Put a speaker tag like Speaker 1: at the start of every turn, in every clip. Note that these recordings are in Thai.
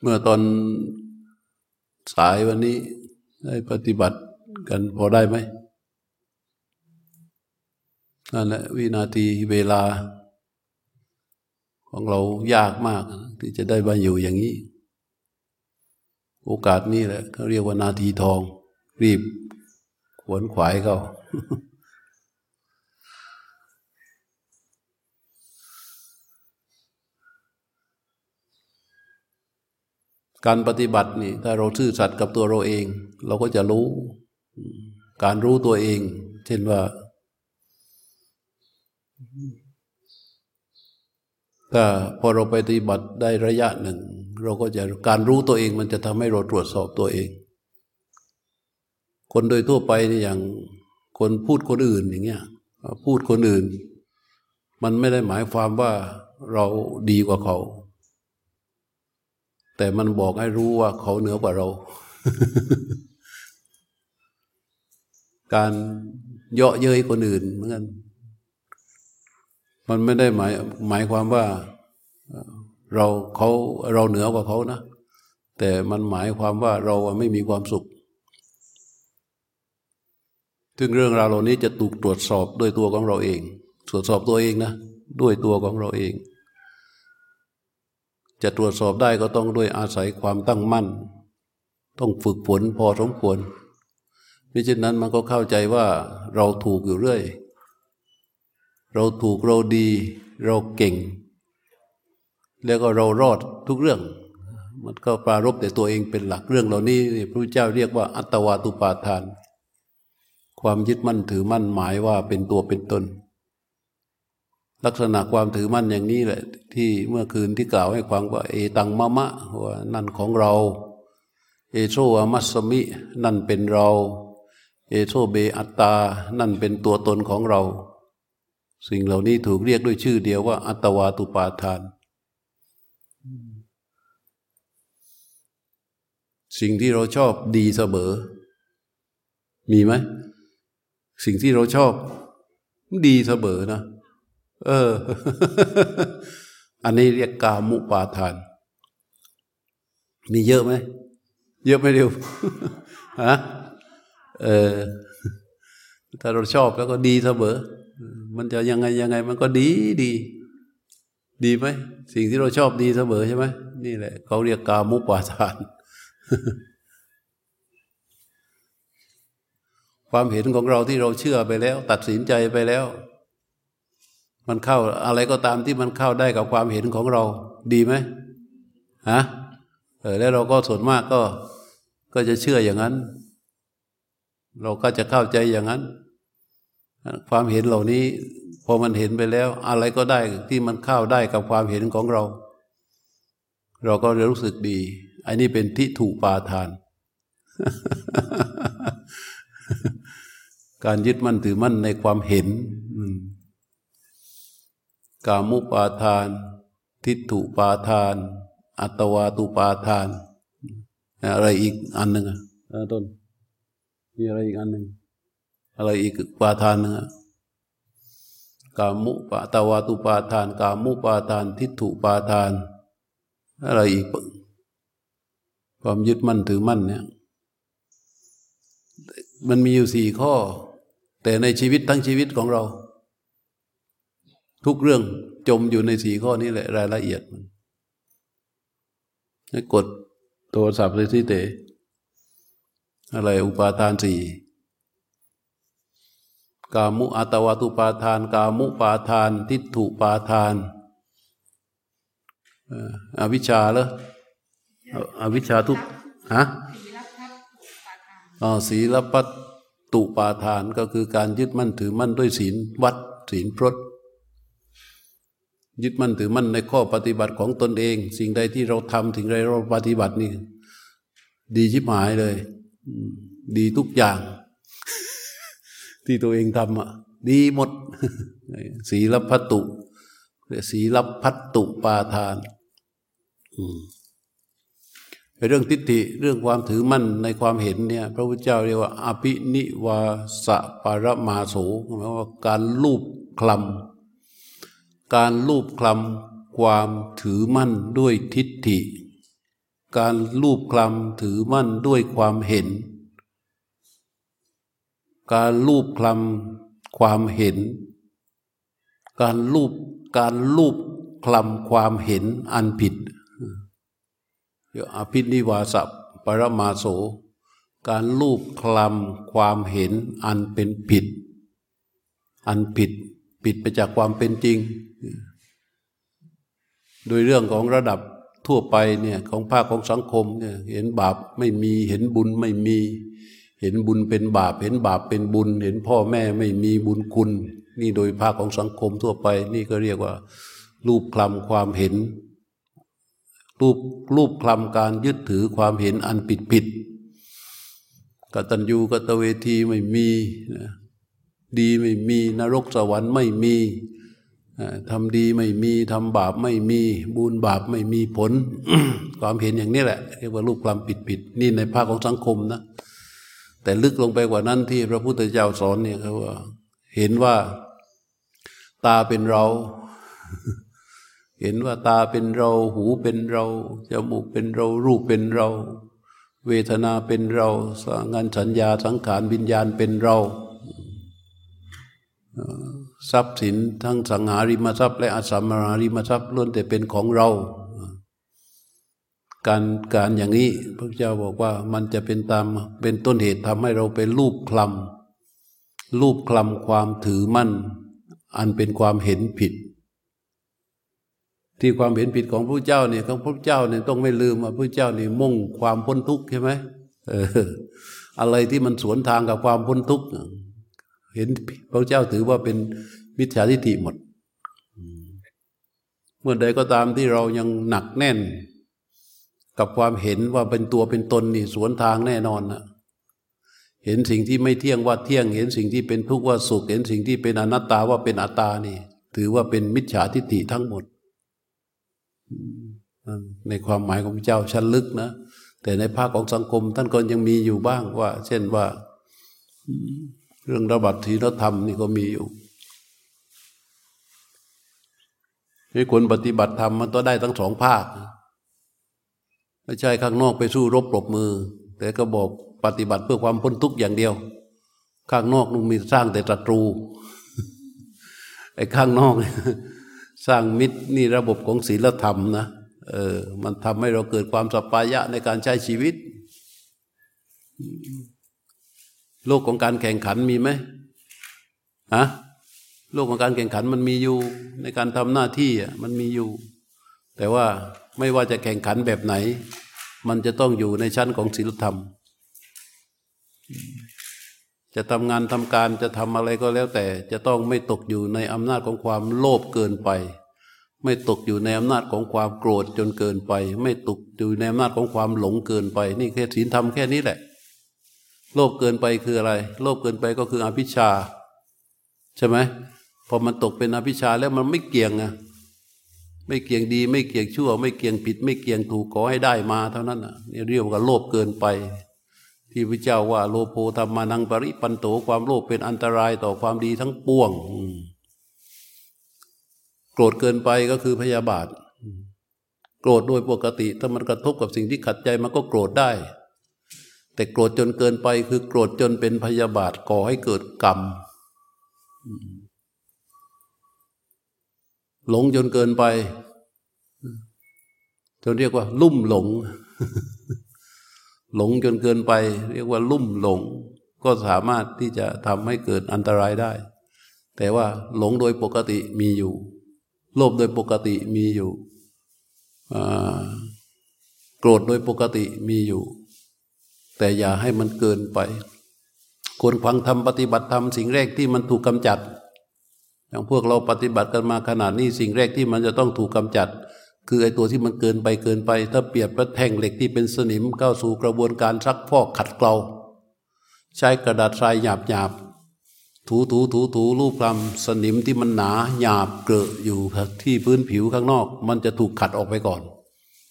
Speaker 1: เมื่อตอนสายวันนี้ได้ปฏิบัติกันพอได้ไหมนั่นแหละวินาทีเวลา ของเรายากมากที่จะได้มาอยู่อย่างนี้ โอกาสนี้แหละเขาเรียกว่านาทีทอง รีบขวนขวายเขา การปฏิบัตินี่ถ้าเราซื่อสัตย์กับตัวเราเอง เราก็จะรู้ การรู้ตัวเอง เช่นว่า ถ้าพอเราไปปฏิบัติได้ระยะหนึ่ง เราก็จะการรู้ตัวเองมันจะทำให้เราตรวจสอบตัวเอง คนโดยทั่วไปนี่อย่างคนพูดคนอื่นอย่างเงี้ยพูดคนอื่น มันไม่ได้หมายความว่าเราดีกว่าเขา แต่มันบอกให้รู้ว่าเขาเหนือกว่าเรา การเยาะเย้ยคนอื่นเหมือนกัน มันไม่ได้หมายหมายความว่าเราเขาเราเหนือกว่าเขานะ แต่มันหมายความว่าเราไม่มีความสุข ซึ่งเรื่องราวเหล่านี้จะถูกตรวจสอบด้วยตัวของเราเอง ตรวจสอบตัวเองนะ ด้วยตัวของเราเอง จะตรวจสอบได้ก็ต้องด้วยอาศัยความตั้งมั่น ต้องฝึกฝนพอสมควรมิฉะนั้นมันก็เข้าใจว่าเราถูกอยู่เรื่อย เราถูกเราดี เราเก่ง แล้วก็เรารอดทุกเรื่อง มันก็ปรารบแต่ตัวเองเป็นหลักเรื่องเหล่านี้พระเจ้าเรียกว่า อัตวาตุปาทาน ความยึดมั่นถือมั่นหมายว่าเป็นตัวเป็นตน ลักษณะความถือมั่นอย่างนี้แหละ ที่เมื่อคืนที่กล่าวให้ฟังว่า เอตังมะมะว่านั่นของเรา เอโซอามัสมิ นั่นเป็นเรา เอโซเบอัตตา นั่นเป็นตัวตนของเรา สิ่งเหล่านี้ถูกเรียกด้วยชื่อเดียวว่า อัตวาตุปาทาน สิ่งที่เราชอบดีเสมอ มีไหม สิ่งที่เราชอบ ดีเสมอนะ เออ อันนี้เรียกกามุปาทาน มีเยอะไหม เยอะไหม่เร็วฮะเออ ถ้าเราชอบแล้วก็ดีเสมอ มันจะยังไงยังไง มันก็ดีดี ดีไหม สิ่งที่เราชอบดีเสมอใช่ไหมนี่แหละ เขาเรียกกามุปาทาน ความเห็นของเราที่เราเชื่อไปแล้ว ตัดสินใจไปแล้ว มันเข้าอะไรก็ตามที่มันเข้าได้กับความเห็นของเราดีไหมฮะเออแล้วเราก็ส่วนมากก็ก็จะเชื่ออย่างนั้น เราก็จะเข้าใจอย่างนั้น ความเห็นเหล่านี้พอมันเห็นไปแล้ว อะไรก็ได้ที่มันเข้าได้กับความเห็นของเรา เราก็รู้สึกดี อันนี้เป็นทิฏฐุปาทาน การยึดมั่นถือมั่นในความเห็นอืม กามุปาทาน ทิฏฐุปาทาน อัตวาตุปาทาน อะไรอีกอันหนึ่งอะต้นมีอะไรอีกอันหนึ่งอะไรอีกปาทานนึงกามุปาตวาตุปาทาน กามุปาทาน ทิฏฐุปาทาน อะไรอีก ความยึดมั่นถือมั่นเนี่ย มันมีอยู่สี่ข้อ แต่ในชีวิตทั้งชีวิตของเรา ทุกเรื่องจมอยู่ในสีข้อนี้แหละรายละเอียดมันให้กดโทรศัพท์เลยที่เตะอะไรอุปาทานสี่กามุอัตวาตุปาทาน กามุปาทาน ทิฏฐุปาทานอวิชชาเหรออวิชชาทุกฮะอ๋อศีลปัตตุปาทานก็คือการยึดมั่นถือมั่นด้วยศีลวัดศีลพรต ยึดมั่นถือมั่นในข้อปฏิบัติของตนเอง สิ่งใดที่เราทำถึงใดเราปฏิบัตินี่ ดีชิบหายเลย ดีทุกอย่าง ที่ตัวเองทำอะดีหมดสีลพัตตุสีลพัตตุปาทานเรื่องทิฏฐิเรื่องความถือมั่นในความเห็นเนี่ย พระพุทธเจ้าเรียกว่า อภินิวาสปารมาโสหมายว่าการลูบคลำ การลูบคลำความถือมั่นด้วยทิฏฐิ การรูปคลำถือมั่นด้วยความเห็น การรูปคลำความเห็น การรูปการรูปคลำความเห็นอันผิดอภินิวาสปรมาโส การรูปคลำความเห็นอันเป็นผิด อันผิด ผิดไปจากความเป็นจริง โดยเรื่องของระดับทั่วไปเนี่ยของภาคของสังคมเนี่ยเห็นบาปไม่มีเห็นบุญไม่มี เห็นบุญเป็นบาป เห็นบาปเป็นบุญ เห็นพ่อแม่ไม่มีบุญคุณ นี่โดยภาคของสังคมทั่วไป นี่ก็เรียกว่า รูปคลำความเห็น รูปรูปคลำการยึดถือความเห็นอันผิดผิดกตัญญูกตเวทีไม่มีดีไม่มีนรกสวรรค์ไม่มี ทำดีไม่มีทำบาปไม่มีบุญบาปไม่มีผล ความเห็นอย่างนี้แหละเรียกว่ารูปความผิดผิดนี่ในภาคของสังคมนะ แต่ลึกลงไปกว่านั้นที่พระพุทธเจ้าสอนเนี่ยเขาว่า เห็นว่า ตาเป็นเรา เห็นว่าตาเป็นเรา หูเป็นเราจมูกเป็นเรา รูปเป็นเรา เวทนาเป็นเราสังงานสัญญาสังขารวิญญาณเป็นเรา ทรัพย์สินทั้งสังหาริมทรัพย์ และอสัมมาริมทรัพย์ล้วนแต่เป็นของเรา การการอย่างนี้พระเจ้าบอกว่ามันจะเป็นตามเป็นต้นเหตุทำให้เราเป็นรูปคลำรูปคลำความถือมั่น อันเป็นความเห็นผิด ที่ความเห็นผิดของพระเจ้าเนี่ยของพระเจ้าเนี่ยต้องไม่ลืมว่าพระเจ้านี่มุ่งความพ้นทุกข์ใช่ไหมเอออะไรที่มันสวนทางกับความพ้นทุกข์ เห็นพระเจ้าถือว่าเป็นมิจฉาทิฏฐิหมด เมื่อใดก็ตามที่เรายังหนักแน่น กับความเห็นว่าเป็นตัวเป็นตนนี่สวนทางแน่นอนนะเห็นสิ่งที่ไม่เที่ยงว่าเที่ยง เห็นสิ่งที่เป็นทุกข์ว่าสุข เห็นสิ่งที่เป็นอนัตตาว่าเป็นอัตตานี่ ถือว่าเป็นมิจฉาทิฏฐิทั้งหมด ในความหมายของเจ้าชั้นลึกนะแต่ในภาคของสังคมท่านก็ยังมีอยู่บ้างว่า เช่นว่า เรื่องระบัดศีลธรรมนี่ก็มีอยู่ให้คนปฏิบัติธรรมมันต้องได้ทั้งสองภาคไม่ใช่ข้างนอกไปสู้รบปรบมือ แต่ก็บอกปฏิบัติเพื่อความพ้นทุกข์อย่างเดียว ข้างนอกนุ่งมีสร้างแต่ศัตรูไอ้ข้างนอก สร้างมิตรนี่ระบบของศีลธรรมนะเออมันทำให้เราเกิดความสัปปายะในการใช้ชีวิต โลกของการแข่งขันมีไหมฮะโลกของการแข่งขันมันมีอยู่ในการทำหน้าที่อะมันมีอยู่ แต่ว่าไม่ว่าจะแข่งขันแบบไหน มันจะต้องอยู่ในชั้นของศีลธรรม จะทำงานทำการจะทำอะไรก็แล้วแต่ จะต้องไม่ตกอยู่ในอำนาจของความโลภเกินไป ไม่ตกอยู่ในอำนาจของความโกรธจนเกินไป ไม่ตกอยู่ในอำนาจของความหลงเกินไป นี่แค่ศีลธรรมแค่นี้แหละ โลภเกินไปคืออะไร โลภเกินไปก็คืออภิชา ใช่ไหมพอมันตกเป็นอภิชาแล้วมันไม่เกี่ยงอะไม่เกี่ยงดีไม่เกี่ยงชั่ว ไม่เกี่ยงผิด ไม่เกี่ยงถูกขอให้ได้มาเท่านั้นอะนี่เรียกว่าโลภเกินไป ที่พระเจ้าว่าโลโภธรรมานังปริปันโตความโลภเป็นอันตรายต่อความดีทั้งปวงโกรธเกินไปก็คือพยาบาท โกรธโดยปกติ ถ้ามันกระทบกับสิ่งที่ขัดใจมันก็โกรธได้ แต่โกรธจนเกินไปคือโกรธจนเป็นพยาบาทก่อให้เกิดกรรม หลงจนเกินไปจนเรียกว่า ลุ่มหลง หลงจนเกินไป เรียกว่าลุ่มหลง ก็สามารถที่จะทำให้เกิดอันตรายได้ แต่ว่าหลงโดยปกติมีอยู่ โลภโดยปกติมีอยู่โกรธโดยปกติมีอยู่ แต่อย่าให้มันเกินไปควรฟังทำปฏิบัติธรรมสิ่งแรกที่มันถูกกำจัด อย่างพวกเราปฏิบัติกันมาขนาดนี้สิ่งแรกที่มันจะต้องถูกกำจัด คือไอ้ตัวที่มันเกินไปเกินไป ถ้าเปรียบพระแท่งเหล็กที่เป็นสนิมเข้าสู่กระบวนการซักฟอกขัดเกลาใช้กระดาษทรายหยาบหยาบถูถูถูถูรูปคลำสนิมที่มันหนาหยาบเกลอะอยู่ที่พื้นผิวข้างนอก มันจะถูกขัดออกไปก่อน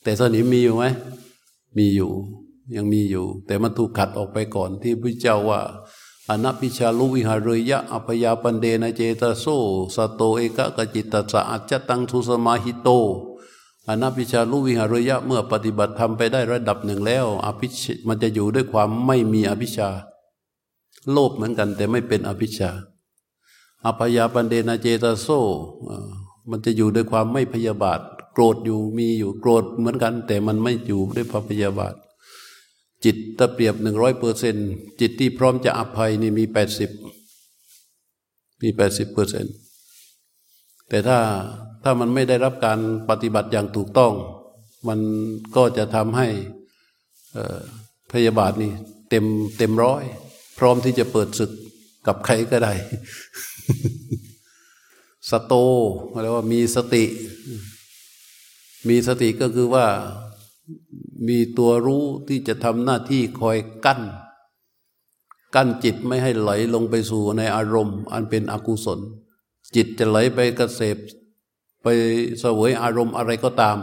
Speaker 1: แต่สนิมมีอยู่ไหมมีอยู่ ยังมีอยู่ แต่มันถูกขัดออกไปก่อนที่พระเจ้าว่าอนภิชฌาลุวิหเรยยะอัพยาปันเนนะเจตะสา สะโตเอกัคคะจิตตัสสะอัชฌัตตังสุสะมาหิโตอนภิชฌาลุวิหเรยยะเมื่อปฏิบัติทำไปได้ระดับหนึ่งแล้ว อภิชฌามันจะอยู่ด้วยความไม่มีอภิชฌา โลภเหมือนกันแต่ไม่เป็นอภิชฌาอัพยาปันเนนะ เจตะสา มันจะอยู่ด้วยความไม่พยาบาท โกรธอยู่มีอยู่โกรธเหมือนกัน แต่มันไม่อยู่ด้วยความพยาบาท จิตถ้าเปรียบหนึ่งร้อยเปอร์เซนจิตที่พร้อมจะอภัยนี่มีแปดสิบมีแปดสิบเปอร์เซนแต่ถ้าถ้ามันไม่ได้รับการปฏิบัติอย่างถูกต้อง มันก็จะทำให้พยาบาทนี่เต็มเต็มร้อย พร้อมที่จะเปิดศึกกับใครก็ได้ สโตเรียกว่ามีสติ มีสติก็คือว่า มีตัวรู้ที่จะทำหน้าที่คอยกั้น กั้นจิตไม่ให้ไหลลงไปสู่ในอารมณ์ อันเป็นอกุศล จิตจะไหลไปกระเสพไปเสวยอารมณ์อะไรก็ตาม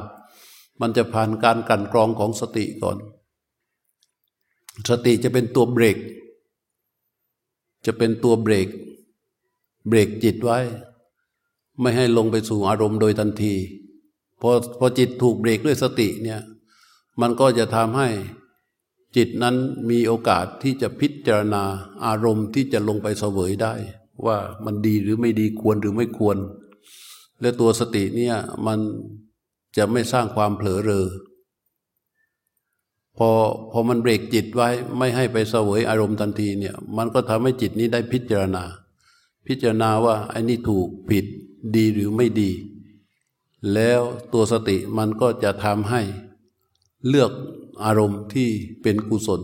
Speaker 1: มันจะผ่านการกันกรองของสติก่อน สติจะเป็นตัวเบรก จะเป็นตัวเบรก เบรกจิตไว้ ไม่ให้ลงไปสู่อารมณ์โดยทันทีพอพอจิตถูกเบรกด้วยสติเนี่ย มันก็จะทำให้จิตนั้นมีโอกาสที่จะพิจารณาอารมณ์ที่จะลงไปเสวยได้ ว่ามันดีหรือไม่ดีควรหรือไม่ควร และตัวสติเนี่ยมันจะไม่สร้างความเผลอเรอพอพอมันเบรกจิตไว้ไม่ให้ไปเสวยอารมณ์ทันทีเนี่ยมันก็ทำให้จิตนี้ได้พิจารณา พิจารณาว่าไอ้นี่ถูกผิดดีหรือไม่ดี แล้วตัวสติมันก็จะทำให้ เลือกอารมณ์ที่เป็นกุศล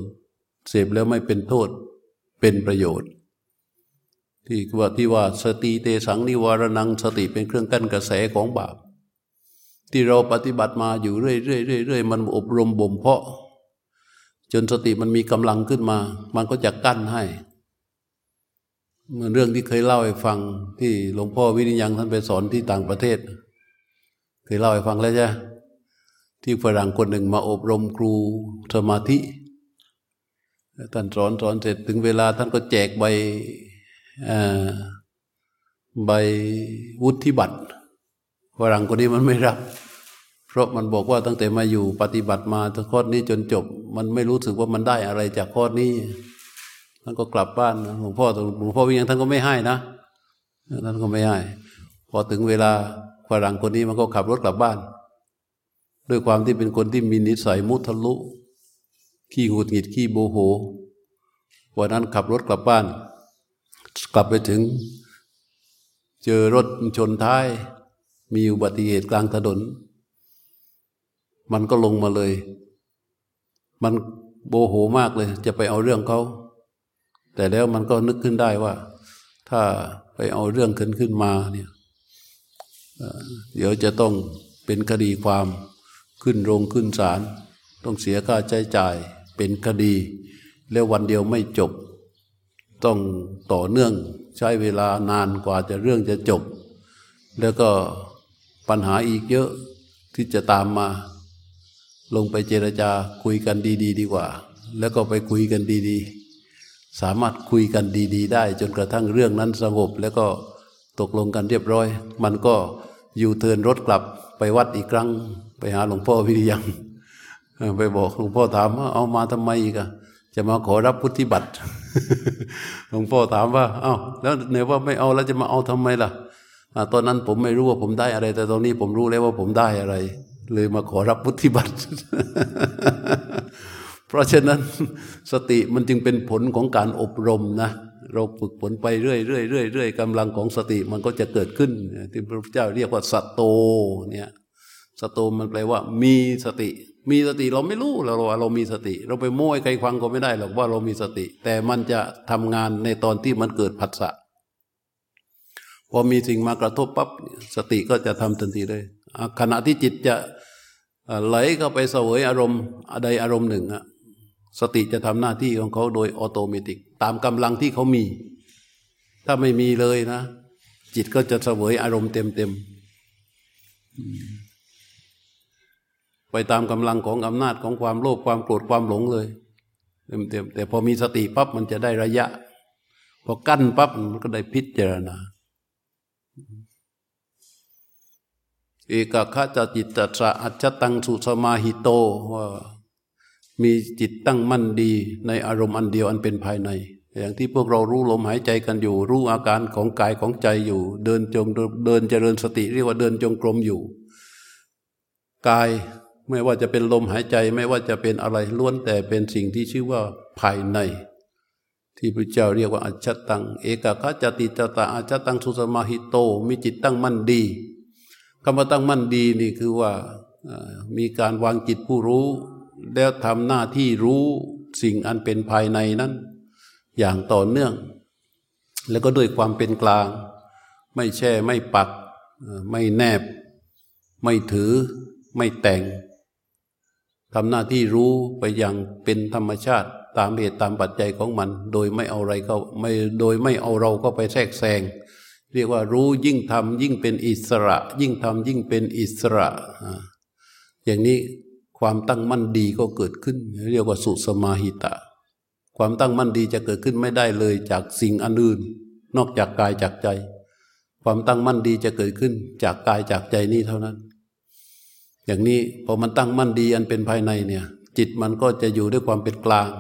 Speaker 1: เสพแล้วไม่เป็นโทษเป็นประโยชน์ ที่ว่าที่ว่าสติเตสังนิวารนังสติเป็นเครื่องกั้นกระแสของบาป ที่เราปฏิบัติมาอยู่เรื่อยเรื่อยเรื่อยมันอบรมบ่มเพาะ จนสติมันมีกำลังขึ้นมา มันก็จะกั้นให้เหมือนเรื่องที่เคยเล่าให้ฟังที่หลวงพ่อวิริยังท่านไปสอนที่ต่างประเทศ เคยเล่าให้ฟังแล้วใช่ ที่ฝรั่งคนหนึ่งมาอบรมครูสมาธิท่านสอนสอนเสร็จถึงเวลาท่านก็แจกใบใบวุฒิบัตรฝรั่งคนนี้มันไม่รับ เพราะมันบอกว่าตั้งแต่มาอยู่ปฏิบัติมาทั้งข้อนี้จนจบ มันไม่รู้สึกว่ามันได้อะไรจากข้อนี้ท่านก็กลับบ้านหลวงพ่อหลวงพ่อวิญญาณท่านก็ไม่ให้นะท่านก็ไม่ให้พอถึงเวลาฝรั่งคนนี้มันก็ขับรถกลับบ้าน ด้วยความที่เป็นคนที่มีนิสัยมุทะลุ ขี้หงุดหงิดขี้โบโห วันนั้นขับรถกลับบ้าน กลับไปถึง เจอรถชนท้าย มีอุบัติเหตุกลางถนน มันก็ลงมาเลย มันโบโหมากเลย จะไปเอาเรื่องเขา แต่แล้วมันก็นึกขึ้นได้ว่า ถ้าไปเอาเรื่องขึ้นขึ้นมาเนี่ยเดี๋ยวจะต้องเป็นคดีความ ขึ้นโรงขึ้นศาลต้องเสียค่าใช้จ่ายเป็นคดี แล้ววันเดียวไม่จบ ต้องต่อเนื่องใช้เวลานานกว่าจะเรื่องจะจบ แล้วก็ปัญหาอีกเยอะที่จะตามมา ลงไปเจรจาคุยกันดีๆดีกว่า แล้วก็ไปคุยกันดีๆ สามารถคุยกันดี ๆ ได้ จนกระทั่งเรื่องนั้นสงบ แล้วก็ตกลงกันเรียบร้อย มันก็อยู่เทินรถกลับไปวัดอีกครั้ง ไปหาหลวงพ่อวิริยังไปบอกหลวงพ่อถามว่าเอามาทำไมอีกอะจะมาขอรับพุทธิบัตรหลวงพ่อถามว่า เอา้าแล้วเนี่ยว่าไม่เอาแล้วจะมาเอาทำไมล่ะตอนนั้นผมไม่รู้ว่าผมได้อะไร แต่ตอนนี้ผมรู้แล้วว่าผมได้อะไร เลยมาขอรับพุทธิบัตร เพราะฉะนั้นสติมันจึงเป็นผลของการอบรมนะเราฝึกฝนไปเรื่อยเรื่อยเรื่อยเรื่อยกำลังของสติมันก็จะเกิดขึ้น ที่พระพุทธเจ้าเรียกว่าสัตโตเนี่ย สโตมันแปลว่า มีสติ มีสติเราไม่รู้เราว่าเรามีสติ เราไปโม้ใครฟังก็ไม่ได้หรอกว่าเรามีสติ แต่มันจะทำงานในตอนที่มันเกิดผัสสะพอมีสิ่งมากระทบปั๊บสติก็จะทำทันทีเลยขณะที่จิตจะไหลเข้าไปเสวยอารมณ์ใดอารมณ์หนึ่งอะสติจะทำหน้าที่ของเขาโดยออโตเมติก ตามกำลังที่เขามี ถ้าไม่มีเลยนะ จิตก็จะเสวยอารมณ์เต็มเต็ม ไปตามกำลังของอำนาจของความโลภความโกรธความหลงเลยเต็มๆแต่พอมีสติปั๊บมันจะได้ระยะ พอกั้นปั๊บมันก็ได้พิจารณา เอกคจจิตตสะอัจจตังสุสมาหิโตว่ามีจิตตั้งมั่นดีในอารมณ์อันเดียวอันเป็นภายใน อย่างที่พวกเรารู้ลมหายใจกันอยู่ รู้อาการของกายของใจอยู่ เดินจงเดินเจริญสติเรียกว่าเดินจงกรมอยู่ กาย ไม่ว่าจะเป็นลมหายใจไม่ว่าจะเป็นอะไรล้วนแต่เป็นสิ่งที่ชื่อว่าภายใน ที่พระเจ้าเรียกว่าอัจฉตัง เอกคจติจตาอัจฉตังสุสมาหิโต มีจิตตั้งมั่นดีคำว่าตั้งมั่นดีนี่คือว่ามีการวางจิตผู้รู้ แล้วทำหน้าที่รู้สิ่งอันเป็นภายในนั้น อย่างต่อเนื่อง แล้วก็ด้วยความเป็นกลาง ไม่แช่ไม่ปัก ไม่แนบ ไม่ถือ ไม่แต่ง ทำหน้าที่รู้ไปอย่างเป็นธรรมชาติตามเหตุตามปัจจัยของมัน โดยไม่เอาอะไรก็ไม่โดยไม่เอาเราก็ไปแทรกแซงเรียกว่ารู้ยิ่งทำยิ่งเป็นอิสระ ยิ่งทำยิ่งเป็นอิสระ อย่างนี้ความตั้งมั่นดีก็เกิดขึ้น เรียกว่าสุสมาหิตะ ความตั้งมั่นดีจะเกิดขึ้นไม่ได้เลยจากสิ่งอันอื่น นอกจากกายจากใจ ความตั้งมั่นดีจะเกิดขึ้นจากกายจากใจนี้เท่านั้น อย่างนี้พอมันตั้งมั่นดีอันเป็นภายในเนี่ย จิตมันก็จะอยู่ด้วยความเป็นกลาง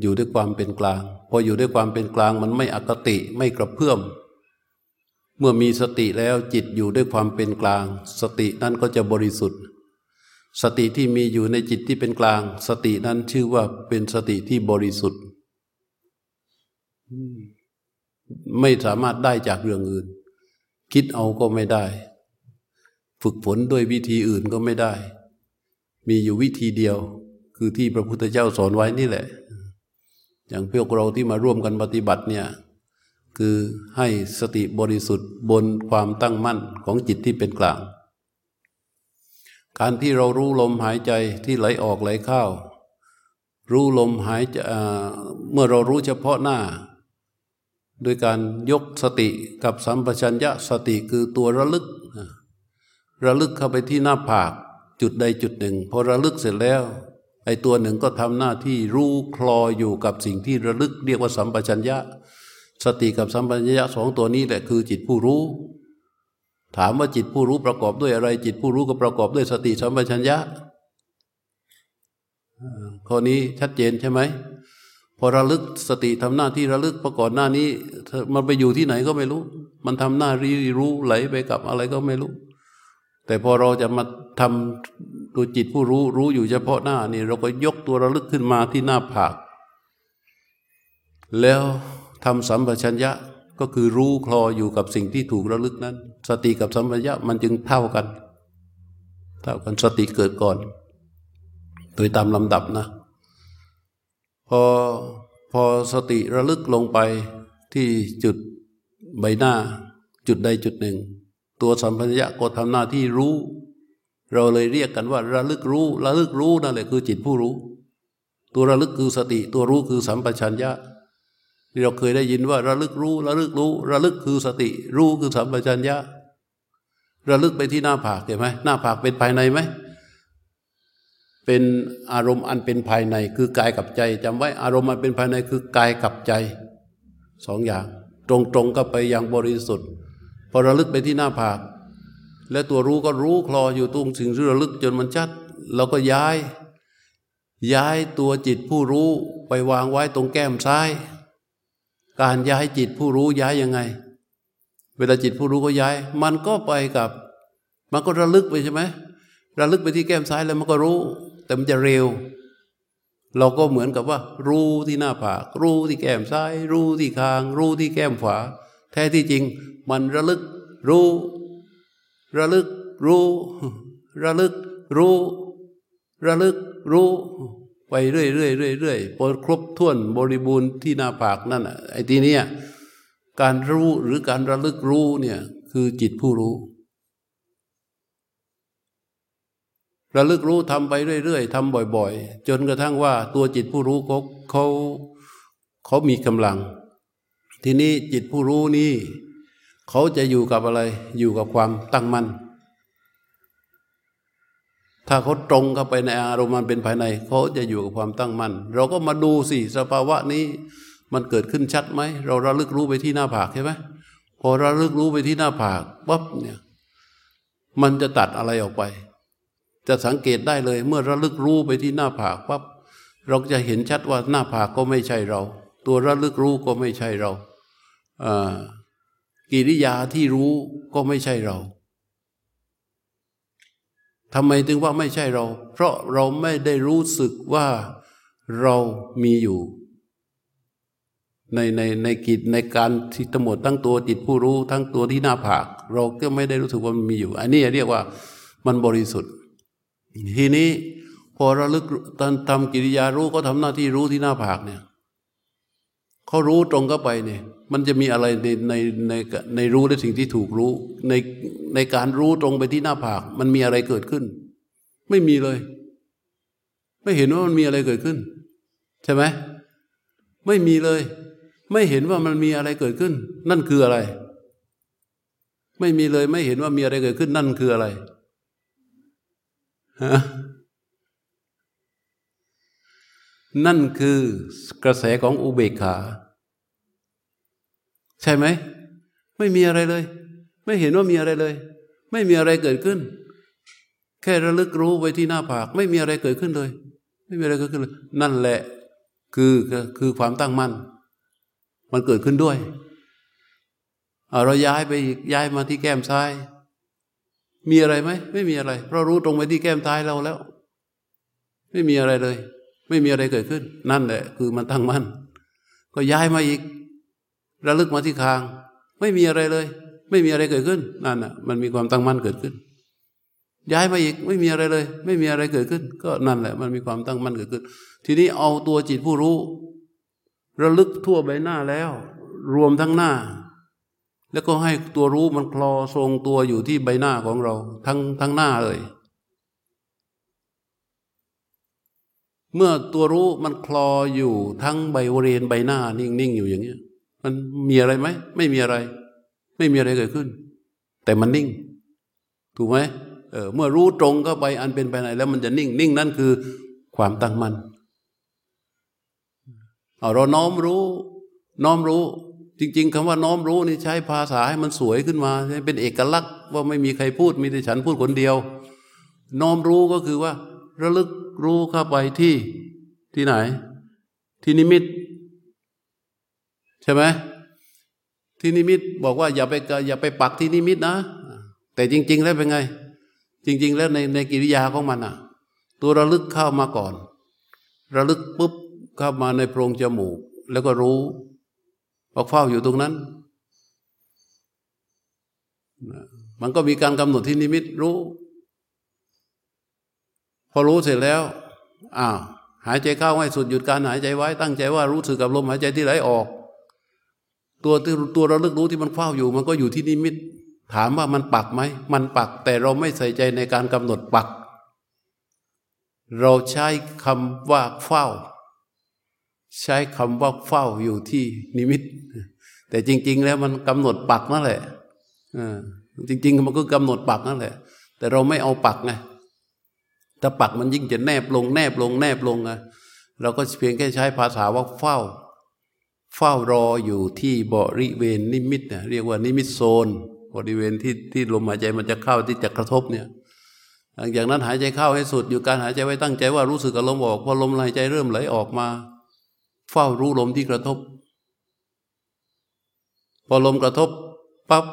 Speaker 1: อยู่ด้วยความเป็นกลาง พออยู่ด้วยความเป็นกลางมันไม่อคติไม่กระเพื่อม เมื่อมีสติแล้วจิตอยู่ด้วยความเป็นกลาง สตินั้นก็จะบริสุทธิ์ สติที่มีอยู่ในจิตที่เป็นกลาง สตินั้นชื่อว่าเป็นสติที่บริสุทธิ์ ไม่สามารถได้จากเรื่องอื่น คิดเอาก็ไม่ได้ ฝึกฝนด้วยวิธีอื่นก็ไม่ได้ มีอยู่วิธีเดียว คือที่พระพุทธเจ้าสอนไว้นี่แหละ อย่างพวกเราที่มาร่วมกันปฏิบัติเนี่ยคือให้สติบริสุทธิ์บนความตั้งมั่นของจิตที่เป็นกลาง การที่เรารู้ลมหายใจที่ไหลออกไหลเข้า รู้ลมหายใจเมื่อเรารู้เฉพาะหน้า โดยการยกสติกับสัมปชัญญะสติคือตัวระลึก ระลึกเข้าไปที่หน้าผากจุดใดจุดหนึ่งพอระลึกเสร็จแล้ว ไอ้ตัวหนึ่งก็ทำหน้าที่รู้คลออยู่กับสิ่งที่ระลึกเรียกว่าสัมปชัญญะ สติกับสัมปชัญญะสองตัวนี้แหละคือจิตผู้รู้ ถามว่าจิตผู้รู้ประกอบด้วยอะไร จิตผู้รู้ก็ประกอบด้วยสติสัมปชัญญะข้อนี้ชัดเจนใช่ไหมพอระลึกสติทำหน้าที่ระลึกประกอบหน้านี้ มันไปอยู่ที่ไหนก็ไม่รู้ มันทำหน้ารีรู้ไหลไปกับอะไรก็ไม่รู้ แต่พอเราจะมาทำตัวจิตผู้รู้รู้อยู่เฉพาะหน้านี่เราก็ยกตัวระลึกขึ้นมาที่หน้าผาก แล้วทำสัมปชัญญะก็คือรู้คลออยู่กับสิ่งที่ถูกระลึกนั้น สติกับสัมปชัญญะมันจึงเท่ากัน เท่ากันสติเกิดก่อน โดยตามลำดับนะพอพอสติระลึกลงไปที่จุดใบหน้าจุดใดจุดหนึ่ง ตัวสัมพัญญะก็ทำหน้าที่รู้ เราเลยเรียกกันว่า ระลึกรู้ ระลึกรู้นั่นแหละคือจิตผู้รู้ ตัวระลึกคือสติ ตัวรู้คือสัมปชัญญะที่เราเคยได้ยินว่า ระลึกรู้ ระลึกรู้ ระลึกคือสติ รู้คือสัมปชัญญะ ระลึกไปที่หน้าผากเห็นไหมหน้าผากเป็นภายในไหมเป็นอารมณ์อันเป็นภายในคือกายกับใจจำไว้อารมณ์อันเป็นภายในคือกายกับใจสองอย่าง ตรงๆก็ไปอย่างบริสุทธิ์ พอระลึกไปที่หน้าผาก และตัวรู้ก็รู้คลออยู่ตรงสิ่งที่ระลึกจนมันชัดเราก็ย้าย ย้ายตัวจิตผู้รู้ไปวางไว้ตรงแก้มซ้าย การย้ายจิตผู้รู้ย้ายยังไง เวลาจิตผู้รู้ก็ย้าย มันก็ไปกับ มันก็ระลึกไปใช่ไหมระลึกไปที่แก้มซ้ายแล้วมันก็รู้ แต่มันจะเร็ว เราก็เหมือนกับว่า รู้ที่หน้าผาก รู้ที่แก้มซ้าย รู้ที่คาง รู้ที่แก้มขวา แท้ที่จริงมันระลึกรู้ ระลึกรู้ ระลึกรู้ ระลึกรู้ ไปเรื่อยเรื่อยเรื่อยเรื่อยพอครบถ้วนบริบูรณ์ที่หน้าผากนั่นอะไอ้ทีเนี้ยการรู้หรือการระลึกรู้เนี่ยคือจิตผู้รู้ ระลึกรู้ทำไปเรื่อยๆทำบ่อย ๆ จนกระทั่งว่าตัวจิตผู้รู้เขาเขาเขามีกำลัง ทีนี้จิตผู้รู้นี่เขาจะอยู่กับอะไร อยู่กับความตั้งมั่น ถ้าเขาตรงเข้าไปในอารมณ์มันเป็นภายใน เขาจะอยู่กับความตั้งมั่น เราก็มาดูสิสภาวะนี้มันเกิดขึ้นชัดไหม เราระลึกรู้ไปที่หน้าผากใช่ไหมพอระลึกรู้ไปที่หน้าผากปั๊บเนี่ย มันจะตัดอะไรออกไป จะสังเกตได้เลย เมื่อระลึกรู้ไปที่หน้าผากปั๊บเราจะเห็นชัดว่าหน้าผากก็ไม่ใช่เรา ตัวระลึกรู้ก็ไม่ใช่เรา กิริยาที่รู้ก็ไม่ใช่เราทำไมถึงว่าไม่ใช่เรา เพราะเราไม่ได้รู้สึกว่าเรามีอยู่ ในในในกิจในการที่ทั้งหมดทั้งตัวจิตผู้รู้ทั้งตัวที่หน้าผาก เราก็ไม่ได้รู้สึกว่ามันมีอยู่ อันนี้เรียกว่ามันบริสุทธิ์ ทีนี้พอระลึกตอนทำกิริยารู้ก็ทำหน้าที่รู้ที่หน้าผากเนี่ยเขารู้ตรงเข้าไปเนี่ย มันจะมีอะไรในในในในรู้และสิ่งที่ถูกรู้ ในในการรู้ตรงไปที่หน้าผาก มันมีอะไรเกิดขึ้น ไม่มีเลย ไม่เห็นว่ามันมีอะไรเกิดขึ้น ใช่ไหมไม่มีเลย ไม่เห็นว่ามันมีอะไรเกิดขึ้น นั่นคืออะไร ไม่มีเลย ไม่เห็นว่ามีอะไรเกิดขึ้น นั่นคืออะไรฮะนั่นคือกระแสของอุเบกขา ใช่ไหม ไม่มีอะไรเลย ไม่เห็นว่ามีอะไรเลย ไม่มีอะไรเกิดขึ้น แค่ระลึกรู้ไว้ที่หน้าผาก ไม่มีอะไรเกิดขึ้นเลย ไม่มีอะไรเกิดขึ้นเลย นั่นแหละ คือคือความตั้งมั่น มันเกิดขึ้นด้วยเราย้ายไปย้ายมาที่แก้มซ้าย มีอะไรไหมไม่มีอะไร เพราะรู้ตรงไปที่แก้มซ้ายเราแล้ว ไม่มีอะไรเลย ไม่มีอะไรเกิดขึ้น นั่นแหละ คือมันตั้งมั่นก็ย้ายมาอีก ระลึกมาที่คาง ไม่มีอะไรเลย ไม่มีอะไรเกิดขึ้นนั่นน่ะมันมีความตั้งมั่นเกิดขึ้น ย้ายมาอีกไม่มีอะไรเลย ไม่มีอะไรเกิดขึ้น ก็นั่นแหละ มันมีความตั้งมั่นเกิดขึ้น ทีนี้เอาตัวจิตผู้รู้ ระลึกทั่วใบหน้าแล้ว รวมทั้งหน้า แล้วก็ให้ตัวรู้มันคลอทรงตัวอยู่ที่ใบหน้าของเรา ทั้งทั้งหน้าเลยเมื่อตัวรู้มันคลออยู่ทั้งใบริเวณใบหน้านิ่งๆอยู่อย่างเงี้ย มันมีอะไรไหมไม่มีอะไร ไม่มีอะไรเกิดขึ้น แต่มันนิ่ง ถูกไหมเออเมื่อรู้ตรงเข้าไปอันเป็นไปไหนแล้วมันจะนิ่ง นิ่งนั่นคือความตั้งมัน่นเอาเราน้อมรู้ น้อมรู้ จริง ๆคำว่าน้อมรู้นี่ใช้ภาษาให้มันสวยขึ้นมาเป็นเอกลักษณ์ว่าไม่มีใครพูดมีแต่ฉันพูดคนเดียว น้อมรู้ก็คือว่า ระลึกรู้เข้าไปที่ที่ไหน ที่นิมิต ใช่ไหมที่นิมิตบอกว่าอย่าไปอย่าไปปักที่นิมิตนะ แต่จริง ๆ แล้วเป็นไง จริง ๆ แล้วในในกิริยาของมันอะ ตัวระลึกเข้ามาก่อน ระลึกปุ๊บเข้ามาในโพรงจมูก แล้วก็รู้ว่าเฝ้าอยู่ตรงนั้นมันก็มีการกำหนดที่นิมิตรู้ พอรู้เสร็จแล้วอ้าวหายใจเข้าให้สุดหยุดการหายใจไว้ ตั้งใจว่ารู้สึกกับลมหายใจที่ไหลออก ตัวตัวเราลึกรู้ที่มันเฝ้าอยู่ มันก็อยู่ที่นิมิต ถามว่ามันปักไหม มันปักแต่เราไม่ใส่ใจในการกำหนดปัก เราใช้คำว่าเฝ้า ใช้คำว่าเฝ้าอยู่ที่นิมิต แต่จริง ๆ แล้วมันกำหนดปักนั่นแหละจริง ๆ มันก็กำหนดปักนั่นแหละ แต่เราไม่เอาปักไงถ้าปักมันยิ่งจะแนบลงแนบลงแนบลงอะเราก็เพียงแค่ใช้ภาษาว่าเฝ้า เฝ้ารออยู่ที่บริเวณนิมิตเนี่ยเรียกว่านิมิตโซน บริเวณที่ที่ลมหายใจมันจะเข้าที่จะกระทบเนี่ยหลังจากนั้นหายใจเข้าให้สุดอยู่การหายใจไว้ตั้งใจว่ารู้สึกกับลมออกพอลมหายใจเริ่มไหลออกมา เฝ้ารู้ลมที่กระทบ พอลมกระทบปั๊บ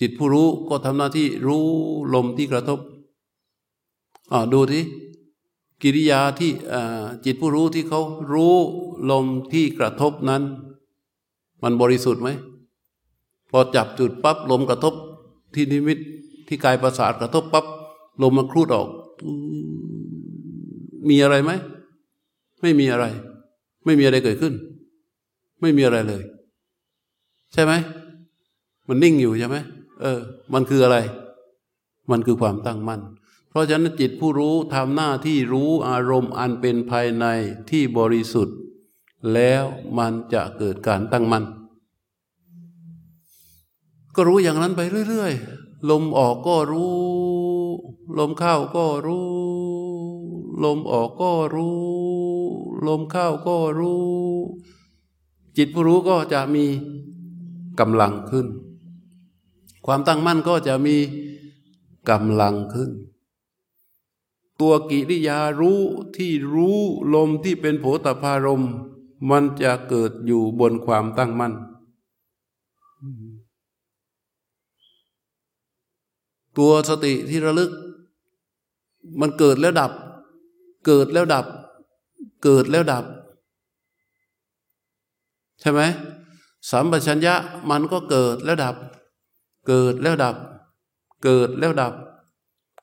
Speaker 1: จิตผู้รู้ก็ทำหน้าที่รู้ลมที่กระทบอ่าดูที่ กิริยาที่จิตผู้รู้ที่เขารู้ลมที่กระทบนั้น มันบริสุทธิ์ไหม พอจับจุดปั๊บลมกระทบที่นิมิตที่กายประสาทกระทบปั๊บลมมันคลูดออก มีอะไรไหม ไม่มีอะไร ไม่มีอะไรเกิดขึ้น ไม่มีอะไรเลย ใช่ไหม มันนิ่งอยู่ใช่ไหมเออ มันคืออะไร มันคือความตั้งมั่น เพราะฉะนั้นจิตผู้รู้ทำหน้าที่รู้อารมณ์อันเป็นภายในที่บริสุทธิ์ แล้วมันจะเกิดการตั้งมัน่นก็รู้อย่างนั้นไปเรื่อยๆ ลมออกก็รู้ ลมเข้าก็รู้ ลมออกก็รู้ ลมเข้าก็รู้ จิตผู้รู้ก็จะมีกำลังขึ้น ความตั้งมั่นก็จะมีกำลังขึ้น ตัวกิริยารู้ที่รู้ลมที่เป็นโผตพารม มันจะเกิดอยู่บนความตั้งมั่น ตัวสติที่ระลึก มันเกิดแล้วดับ เกิดแล้วดับ เกิดแล้วดับ ใช่ไหมสัมปชัญญะมันก็เกิดแล้วดับ เกิดแล้วดับ เกิดแล้วดับ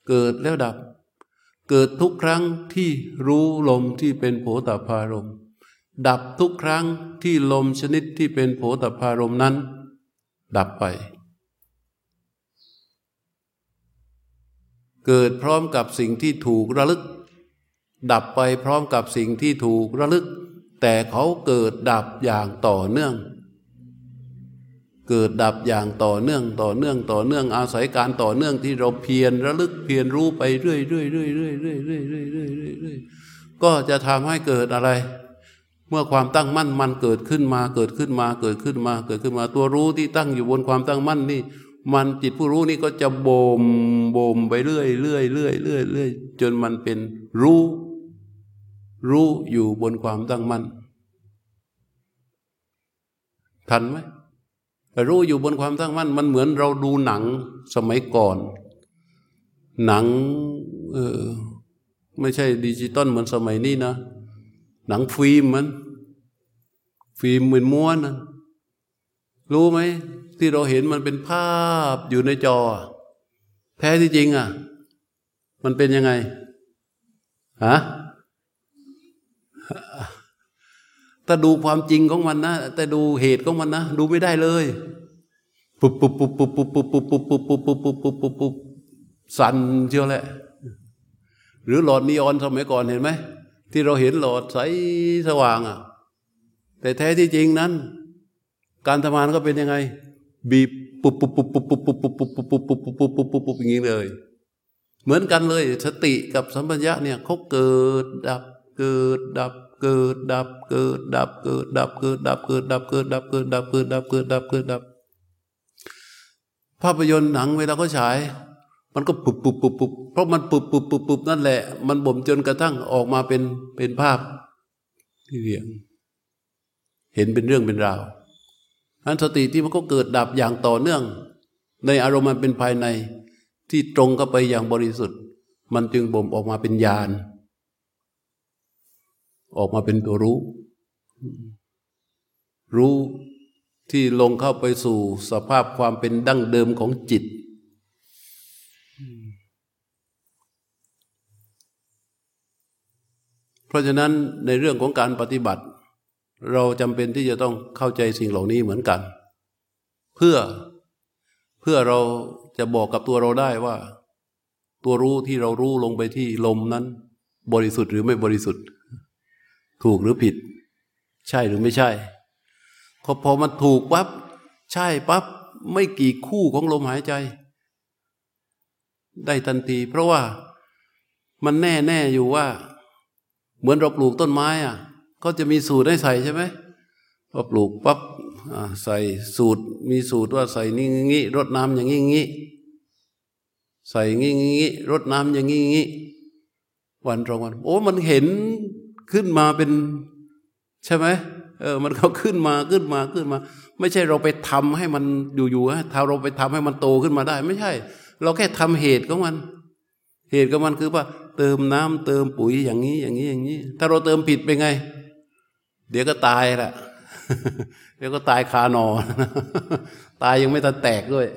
Speaker 1: เกิดแล้วดับ เกิดทุกครั้งที่รู้ลมที่เป็นโผตพารม ดับทุกครั้งที่ลมชนิดที่เป็นโผตพารมนั้น ดับไป เกิดพร้อมกับสิ่งที่ถูกระลึก ดับไปพร้อมกับสิ่งที่ถูกระลึก แต่เขาเกิดดับอย่างต่อเนื่อง เกิดดับอย่างต่อเนื่องต่อเนื่องต่อเนื่องอาศัยการต่อเนื่องที่เราเพียรระลึกเพียรรู้ไปเรื่อยเรื่อยเรื่อยเรื่อยเรื่อยเรื่อยเรื่อยเรื่อยเรื่อยก็จะทำให้เกิดอะไร เมื่อความตั้งมั่นมันเกิดขึ้นมาเกิดขึ้นมาเกิดขึ้นมาเกิดขึ้นมาตัวรู้ที่ตั้งอยู่บนความตั้งมั่นนี่ มันจิตผู้รู้นี่ก็จะบ่มบ่มไปเรื่อยเรื่อยเรื่อยเรื่อยเรื่อยจนมันเป็นรู้ รู้อยู่บนความตั้งมั่นทันไหม รู้อยู่บนความตั้งมั่น มันเหมือนเราดูหนังสมัยก่อน หนังเออไม่ใช่ดิจิตอลเหมือนสมัยนี้นะ หนังฟิล์มมัน ฟิล์มเหมือนม้วนนะรู้ไหม ที่เราเห็นมันเป็นภาพอยู่ในจอ แท้ที่จริงอะ มันเป็นยังไงฮะ ถ้าดูความจริงของมันนะ แต่ดูเหตุของมันนะ ดูไม่ได้เลยปุ๊บปุ๊บปุ๊บปุ๊บปุ๊บปุ๊บปุ๊บปุ๊บปุ๊บปุ๊บปุ๊บปุ๊บปุ๊บปุ๊บปุ๊บสั่นเชียวแหละ หรือหลอดนีออนสมัยก่อนเห็นไหมที่เราเห็นหลอดใสสว่างอะ แต่แท้ที่จริงนั้น การทำงานก็เป็นยังไง บีบปุ๊บปุ๊บปุ๊บปุ๊บปุ๊บปุ๊บปุ๊บปุ๊บปุ๊บปุ๊บปุ๊บปุ๊บปุ๊บปุ๊บปุ๊บอย่างนี้เลย เหมือนกันเลย สติกับสัมปชัญญะเนี่ยเขาเกิดดับเกิดดับ เกิดดับเกิดดับเกิดดับเกิดดับเกิดดับเกิดดับเกิดดับเกิดดับเกิดดับเกิดดับ ภาพยนตร์หนังเวลาเขาฉาย มันก็ปุบปุบปุบปุบเพราะมันปุบปุบปุบปุบนั่นแหละ มันบ่มจนกระทั่งออกมาเป็นเป็นภาพที่เรียง เห็นเป็นเรื่องเป็นราวอันสติที่มันก็เกิดดับอย่างต่อเนื่อง ในอารมณ์มันเป็นภายในที่ตรงเข้าไปอย่างบริสุทธิ์ มันจึงบ่มออกมาเป็นญาณ ออกมาเป็นตัวรู้ รู้ที่ลงเข้าไปสู่สภาพความเป็นดั้งเดิมของจิต เพราะฉะนั้นในเรื่องของการปฏิบัติ เราจำเป็นที่จะต้องเข้าใจสิ่งเหล่านี้เหมือนกัน เพื่อเพื่อเราจะบอกกับตัวเราได้ว่า ตัวรู้ที่เรารู้ลงไปที่ลมนั้น บริสุทธิ์หรือไม่บริสุทธิ์ ถูกหรือผิด ใช่หรือไม่ใช่พอพอมันถูกปั๊บใช่ปั๊บไม่กี่คู่ของลมหายใจ ได้ทันที เพราะว่ามันแน่แน่อยู่ว่า เหมือนเราปลูกต้นไม้อะก็จะมีสูตรให้ใส่ใช่ไหมพอปลูกปั๊บใส่สูตร มีสูตรว่าใส่นี่งี้รดน้ำอย่างนี้งี้ใส่งี้งี้รดน้ำอย่างนี้งี้วันตรงวัน โอ้มันเห็น ขึ้นมาเป็นใช่ไหมเออมันเขาขึ้นมาขึ้นมาขึ้นมา ไม่ใช่เราไปทำให้มันอยู่ๆฮะถ้าเราไปทำให้มันโตขึ้นมาได้ ไม่ใช่ เราแค่ทำเหตุของมัน เหตุของมันคือว่า เติมน้ำเติมปุ๋ยอย่างนี้อย่างนี้อย่างนี้ ถ้าเราเติมผิดไปไง เดี๋ยวก็ตายแหละเดี๋ยวก็ตายคานอตายยังไม่ทันแตกด้วย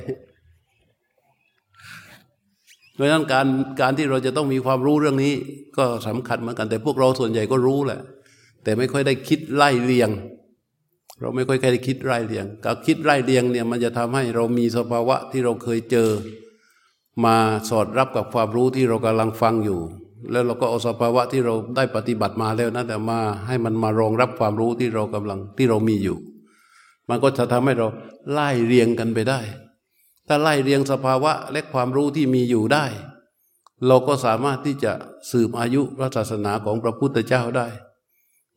Speaker 1: เพราะฉะนั้นการการที่เราจะต้องมีความรู้เรื่องนี้ ก็สำคัญเหมือนกัน แต่พวกเราส่วนใหญ่ก็รู้แหละ แต่ไม่ค่อยได้คิดไล่เลียง เราไม่ค่อยได้คิดไล่เลียง การคิดไล่เลียงเนี่ยมันจะทำให้เรามีสภาวะที่เราเคยเจอ มาสอดรับกับความรู้ที่เรากำลังฟังอยู่ แล้วเราก็เอาสภาวะที่เราได้ปฏิบัติมาแล้วนะแต่มาให้มันมารองรับความรู้ที่เรากำลังที่เรามีอยู่ มันก็จะทำให้เราไล่เรียงกันไปได้ ถ้าไล่เรียงสภาวะและความรู้ที่มีอยู่ได้ เราก็สามารถที่จะสืบอายุพระศาสนาของพระพุทธเจ้าได้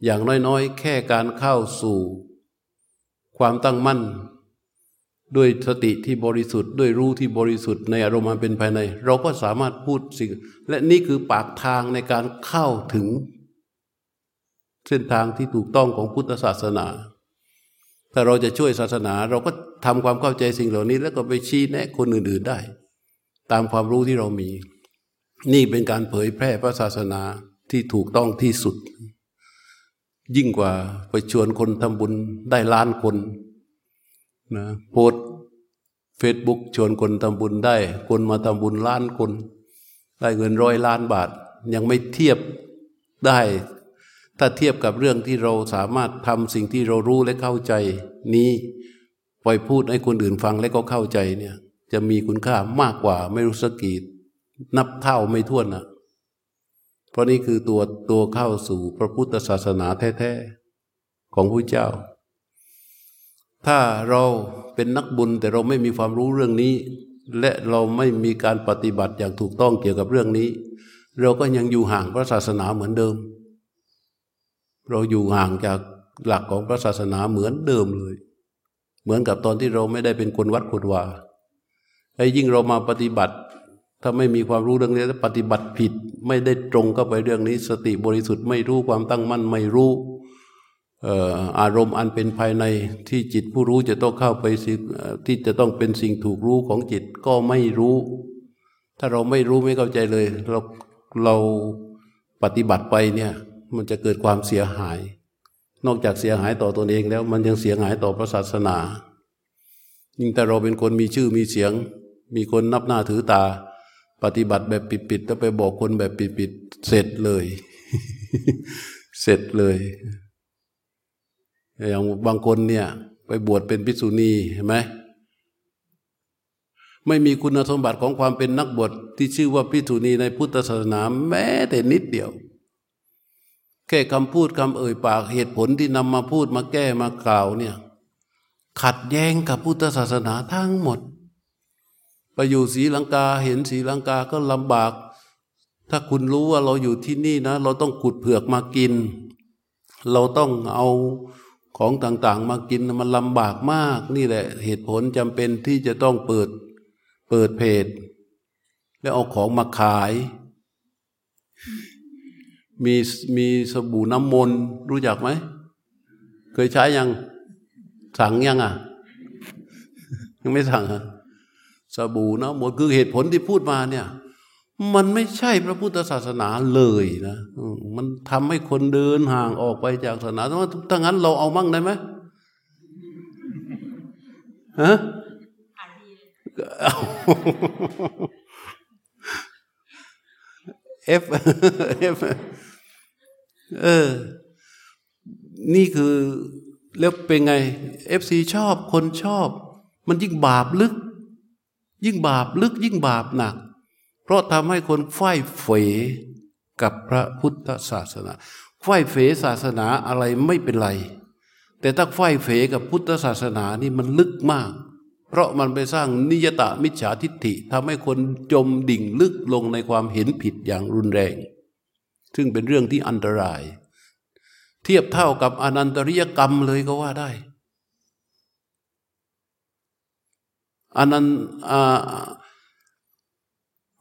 Speaker 1: อย่างน้อยๆ แค่การเข้าสู่ ความตั้งมั่น ด้วยสติที่บริสุทธิ์ ด้วยรู้ที่บริสุทธิ์ในอารมณ์เป็นภายใน เราก็สามารถพูดสิ่ง และนี่คือปากทางในการเข้าถึง เส้นทางที่ถูกต้องของพุทธศาสนา ถ้าเราจะช่วยศาสนา เราก็ทำความเข้าใจสิ่งเหล่านี้ แล้วก็ไปชี้แนะคนอื่นๆได้ ตามความรู้ที่เรามี นี่เป็นการเผยแพร่พระศาสนาที่ถูกต้องที่สุด ยิ่งกว่าไปชวนคนทำบุญได้ล้านคนนะโพสเฟซบุ๊กชวนคนทำบุญได้ คนมาทำบุญล้านคน ได้เงินร้อยล้านบาท ยังไม่เทียบได้ ถ้าเทียบกับเรื่องที่เราสามารถทำสิ่งที่เรารู้และเข้าใจ นี้ไปพูดให้คนอื่นฟังและก็เข้าใจเนี่ย จะมีคุณค่ามากกว่าไม่รู้สกีนับเท่าไม่ท้วนนะเพราะนี่คือตัวตัวเข้าสู่พระพุทธศาสนาแท้ๆของพระเจ้า ถ้าเราเป็นนักบุญแต่เราไม่มีความรู้เรื่องนี้ และเราไม่มีการปฏิบัติอย่างถูกต้องเกี่ยวกับเรื่องนี้ เราก็ยังอยู่ห่างพระศาสนาเหมือนเดิม เราอยู่ห่างจากหลักของพระศาสนาเหมือนเดิมเลย เหมือนกับตอนที่เราไม่ได้เป็นคนวัดขุดวาไอ้ยิ่งเรามาปฏิบัติ ถ้าไม่มีความรู้เรื่องนี้แล้วปฏิบัติผิด ไม่ได้ตรงเข้าไปเรื่องนี้ สติบริสุทธิ์ไม่รู้ความตั้งมั่นไม่รู้อารมณ์อันเป็นภายในที่จิตผู้รู้จะต้องเข้าไปที่จะต้องเป็นสิ่งถูกรู้ของจิตก็ไม่รู้ ถ้าเราไม่รู้ไม่เข้าใจเลย เราเราปฏิบัติไปเนี่ย มันจะเกิดความเสียหาย นอกจากเสียหายต่อตนเองแล้ว มันยังเสียหายต่อพระศาสนา ยิ่งแต่เราเป็นคนมีชื่อมีเสียง มีคนนับหน้าถือตา ปฏิบัติแบบปิดๆแล้วไปบอกคนแบบปิดๆเสร็จเลย เสร็จเลยอย่างบางคนเนี่ย ไปบวชเป็นภิกษุณีเห็นไหมไม่มีคุณสมบัติของความเป็นนักบวชที่ชื่อว่าภิกษุณีในพุทธศาสนาแม้แต่นิดเดียว แค่คำพูดคำเอ่ยปากเหตุผลที่นำมาพูดมาแก้มากล่าวเนี่ยขัดแย้งกับพุทธศาสนาทั้งหมด ไปอยู่ศรีลังกาเห็นศรีลังกาก็ลำบาก ถ้าคุณรู้ว่าเราอยู่ที่นี่นะ เราต้องขุดเผือกมากิน เราต้องเอาของต่างๆ มากินมันลำบากมาก นี่แหละ เหตุผลจำเป็นที่จะต้องเปิดเปิดเพจแล้วเอาของมาขาย มีมีสบู่น้ำมนต์รู้จักไหม เคยใช้ยังสั่งยังอะ ยังไม่สั่งอะสบู่น้ำมนต์คือเหตุผลที่พูดมาเนี่ย มันไม่ใช่พระพุทธศาสนาเลยนะมันทำให้คนเดินห่างออกไปจากศาสนาถ้างั้นเราเอามั่งได้ไหมฮะ FF เออ นี่คือแล้วเป็นไง FC ชอบคนชอบ มันยิ่งบาปลึก ยิ่งบาปลึก ยิ่งบาปหนัก เพราะทำให้คนไขว้เขวกับพระพุทธศาสนาไขว้เขวศาสนาอะไรไม่เป็นไร แต่ถ้าไขว้เขวกับพุทธศาสนานี่มันลึกมาก เพราะมันไปสร้างนิยตะมิจฉาทิฏฐิทำให้คนจมดิ่งลึกลงในความเห็นผิดอย่างรุนแรง ซึ่งเป็นเรื่องที่อันตราย เทียบเท่ากับอนันตริยกรรมเลยก็ว่าได้อนัน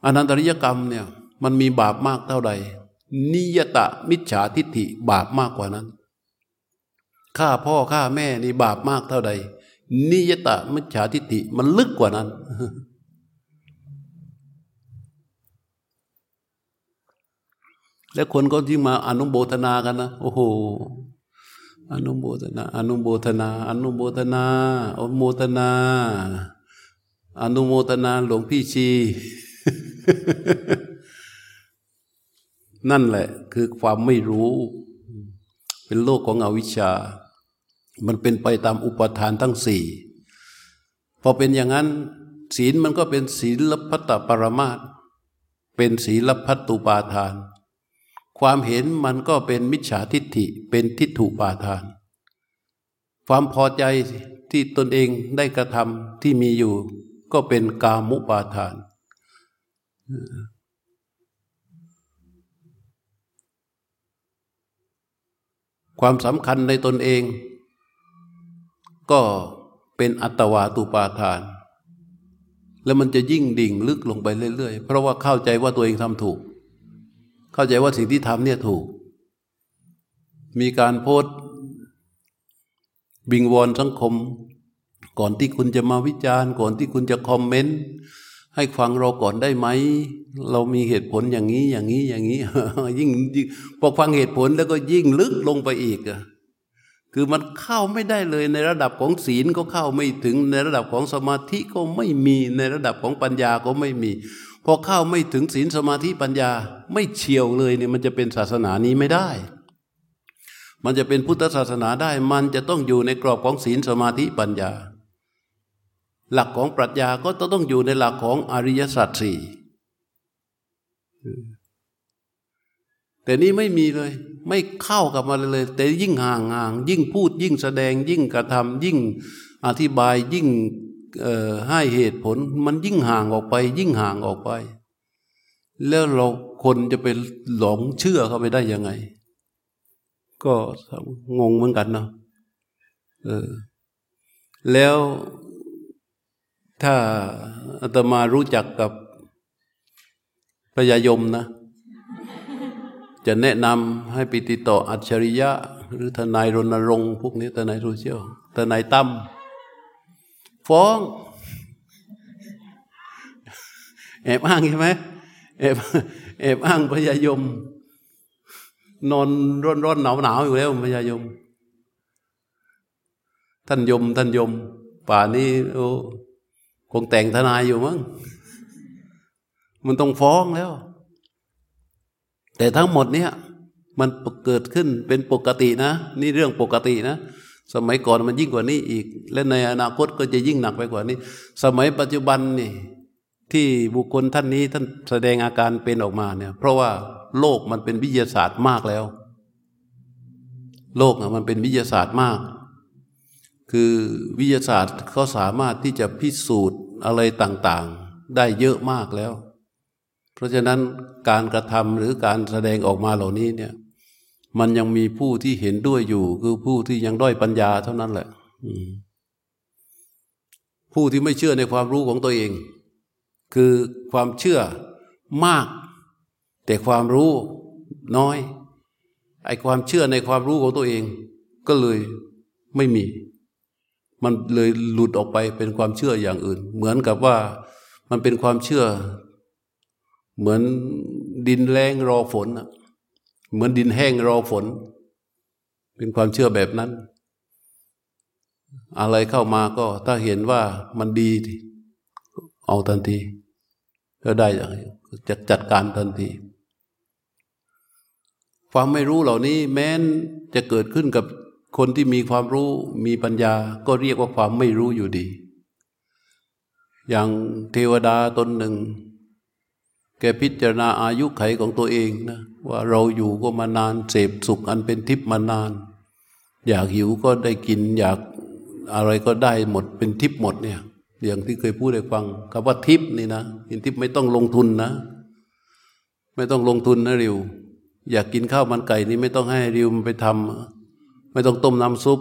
Speaker 1: อนันตริยกรรมเนี่ยมันมีบาปมากเท่าใด นิยตะมิจฉาทิฏฐิบาปมากกว่านั้นฆ่าพ่อฆ่าแม่นี่บาปมากเท่าใด นิยตะมิจฉาทิฏฐิมันลึกกว่านั้น แล้วคนก็ยิ่งมาอนุโบทนากันนะโอ้โหอนุโบทนา อนุโบทนา อนุโบทนาอนุโมทนา อนุโมทนาหลวงพี่ชี นั่นแหละ คือความไม่รู้ เป็นโลกของอวิชชา มันเป็นไปตามอุปทานทั้งสี่ พอเป็นอย่างนั้น ศีลมันก็เป็นศีลพัตตปรมาตเป็นศีลพัตตุปาทาน ความเห็นมันก็เป็นมิจฉาทิฏฐิเป็นทิฏฐุปาทาน ความพอใจที่ตนเองได้กระทำที่มีอยู่ ก็เป็นกามุปาทาน ความสำคัญในตนเอง ก็เป็นอัตวาตุปาทาน แล้วมันจะยิ่งดิ่งลึกลงไปเรื่อยๆ เพราะว่าเข้าใจว่าตัวเองทำถูก เข้าใจว่าสิ่งที่ทำเนี่ยถูก มีการโพสต์บิงวอนสังคม ก่อนที่คุณจะมาวิจารณ์ ก่อนที่คุณจะคอมเมนต์ให้ฟังเราก่อนได้ไหม เรามีเหตุผลอย่างนี้อย่างนี้อย่างนี้ ยิ่งพอฟังเหตุผลแล้วก็ยิ่งลึกลงไปอีกอะคือมันเข้าไม่ได้เลยในระดับของศีลก็เข้าไม่ถึงในระดับของสมาธิก็ไม่มีในระดับของปัญญาก็ไม่มี พอเข้าไม่ถึงศีลสมาธิปัญญาไม่เฉียวเลยเนี่ยมันจะเป็นศาสนานี้ไม่ได้ มันจะเป็นพุทธศาสนาได้ มันจะต้องอยู่ในกรอบของศีลสมาธิปัญญา หลักของปรัชญาก็ต้องอยู่ในหลักของอริยสัจสี่แต่นี้ไม่มีเลย ไม่เข้ากับมาเลย แต่ยิ่งห่างห่างยิ่งพูดยิ่งแสดงยิ่งกระทำยิ่งอธิบายยิ่ง ให้เหตุผลมันยิ่งห่างออกไป ยิ่งห่างออกไป แล้วเราคนจะไปหลงเชื่อเขาไปได้ยังไง ก็งงเหมือนกันเนาะเออแล้วถ้าอาตมารู้จักกับพยายมนะ จะแนะนำให้ไปติดต่ออัจฉริยะ หรือทนายรณรงค์พวกนี้ทนายโซเชียลทนายตั้ม ฟ้องแอบอ้างใช่ไหมแอบแอบอ้างพยายม นอนร้อนร้อนหนาวหนาวอยู่แล้วพยายม ท่านยม ท่านยม ป่านี้โอ้คงแต่งทนายอยู่มั้งมันต้องฟ้องแล้ว แต่ทั้งหมดเนี่ย มันเกิดขึ้นเป็นปกตินะ นี่เรื่องปกตินะ สมัยก่อนมันยิ่งกว่านี้อีก และในอนาคตก็จะยิ่งหนักไปกว่านี้ สมัยปัจจุบันนี่ที่บุคคลท่านนี้ท่านแสดงอาการเป็นออกมาเนี่ย เพราะว่าโลกมันเป็นวิทยาศาสตร์มากแล้ว โลกมันเป็นวิทยาศาสตร์มาก คือวิทยาศาสตร์เขาสามารถที่จะพิสูจน์อะไรต่างๆ ได้เยอะมากแล้ว เพราะฉะนั้นการกระทำหรือการแสดงออกมาเหล่านี้เนี่ย มันยังมีผู้ที่เห็นด้วยอยู่ คือผู้ที่ยังด้อยปัญญาเท่านั้นแหละผู้ที่ไม่เชื่อในความรู้ของตัวเอง คือความเชื่อมาก แต่ความรู้น้อย ไอความเชื่อในความรู้ของตัวเอง ก็เลยไม่มี มันเลยหลุดออกไปเป็นความเชื่ออย่างอื่น เหมือนกับว่ามันเป็นความเชื่อ เหมือนดินแรงรอฝน เหมือนดินแห้งรอฝน เป็นความเชื่อแบบนั้น อะไรเข้ามาก็ถ้าเห็นว่ามันดี เอาทันที ก็ได้จะจัดการทันที ความไม่รู้เหล่านี้แม้นจะเกิดขึ้นกับคนที่มีความรู้มีปัญญาก็เรียกว่าความไม่รู้อยู่ดี อย่างเทวดาตนหนึ่ง กพิจารณาอายุไขของตัวเองนะว่าเราอยู่ก็มานานเสพสุขอันเป็นทิพย์มานาน อยากหิวก็ได้กิน อยากอะไรก็ได้หมดเป็นทิพย์หมดเนี่ยอย่างที่เคยพูดให้ฟังคำว่าทิพย์นี่นะเป็นทิพย์ไม่ต้องลงทุนนะ ไม่ต้องลงทุนนะริว อยากกินข้าวมันไก่นี่ไม่ต้องให้ริวมันไปทำไม่ต้องต้มน้ำซุป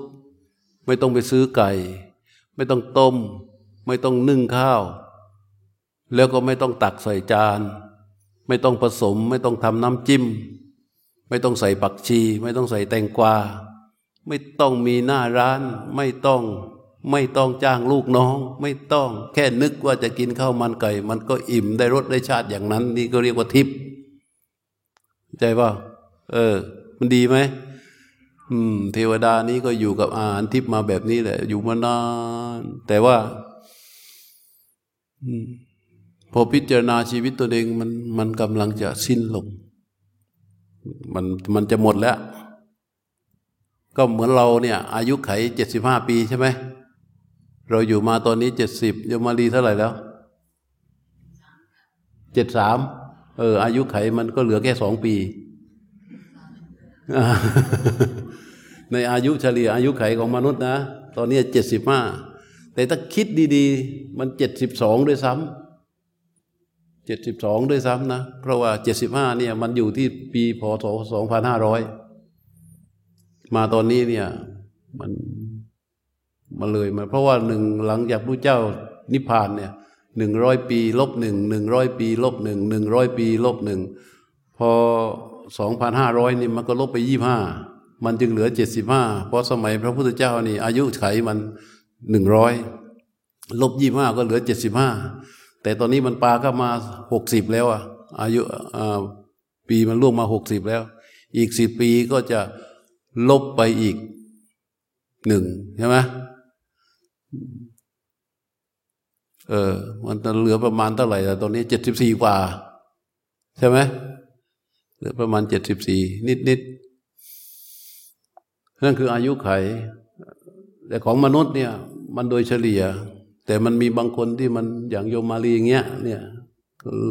Speaker 1: ไม่ต้องไปซื้อไก่ ไม่ต้องต้ม ไม่ต้องนึ่งข้าว แล้วก็ไม่ต้องตักใส่จาน ไม่ต้องผสม ไม่ต้องทำน้ำจิ้ม ไม่ต้องใส่ปักชี ไม่ต้องใส่แตงกวา ไม่ต้องมีหน้าร้าน ไม่ต้องไม่ต้องจ้างลูกน้อง ไม่ต้องแค่นึกว่าจะกินข้าวมันไก่ มันก็อิ่มได้รสได้ชาติอย่างนั้น นี่ก็เรียกว่าทิพย์ใจป่าเออ มันดีไหมอืม เทวดานี้ก็อยู่กับอาหารทิพย์มาแบบนี้แหละ อยู่มานาน แต่ว่า อืม พอพิจารณาชีวิตตัวเองมันมันกำลังจะสิ้นลง มันมันจะหมดแล้ว ก็เหมือนเราเนี่ย อายุไขเจ็ดสิบห้าปีใช่ไหมเราอยู่มาตอนนี้เจ็ดสิบยมารีเท่าไหร่แล้วเจ็ดสามเออ อายุไขมันก็เหลือแค่สองปี ในอายุเฉลี่ยอายุไขของมนุษย์นะ ตอนนี้เจ็ดสิบห้าแต่ถ้าคิดดี ๆ มันเจ็ดสิบสองด้วยซ้ำ เจ็ดสิบสองด้วยซ้ำนะ เพราะว่าเจ็ดสิบห้าเนี่ยมันอยู่ที่ปีพศสองพันห้าร้อยมาตอนนี้เนี่ยมันมาเลยมาเพราะว่าหนึ่งหลังจากพระเจ้านิพพานเนี่ยหนึ่งร้อยปีลบหนึ่งหนึ่งร้อยปีลบหนึ่งหนึ่งร้อยปีลบหนึ่งพอสองพันห้าร้อยนี่มันก็ลบไปยี่ห้ามันจึงเหลือเจ็ดสิบห้าเพราะสมัยพระพุทธเจ้านี่อายุไขมันหนึ่งร้อยลบยี่ห้าก็เหลือเจ็ดสิบห้า แต่ตอนนี้มันปลาก็มาหกสิบแล้วอะอายุปีมันล่วงมาหกสิบแล้ว อีกสิบปีก็จะลบไปอีกหนึ่งใช่ไหมเออ มันจะเหลือประมาณเท่าไหร่ตอนนี้เจ็ดสิบสี่กว่า ใช่ไหมเหลือประมาณเจ็ดสิบสี่นิดนิดนั่นคืออายุไข แต่ของมนุษย์เนี่ย มันโดยเฉลี่ย แต่มันมีบางคนที่มันอย่างโยมมาลีอย่างเงี้ย เนี่ย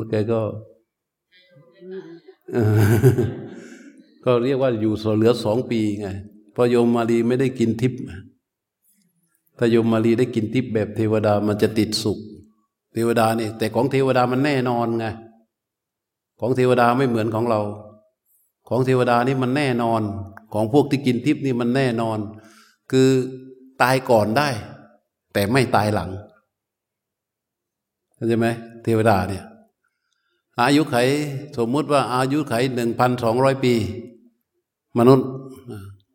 Speaker 1: แกก็ก็เรียกว่าอยู่เหลือสองปีไงพอโยมมาลีไม่ได้กินทิพย์ถ้าโยมมาลีได้กินทิพย์แบบเทวดามันจะติดสุข เทวดานี่ แต่ของเทวดามันแน่นอนไงของเทวดาไม่เหมือนของเรา ของเทวดานี่มันแน่นอน ของพวกที่กินทิพย์นี่มันแน่นอน คือตายก่อนได้ แต่ไม่ตายหลังเข้าใจไหมเทวดาเนี่ย อายุไขสมมุติว่าอายุไขหนึ่งพันสองร้อยปี มนุษย์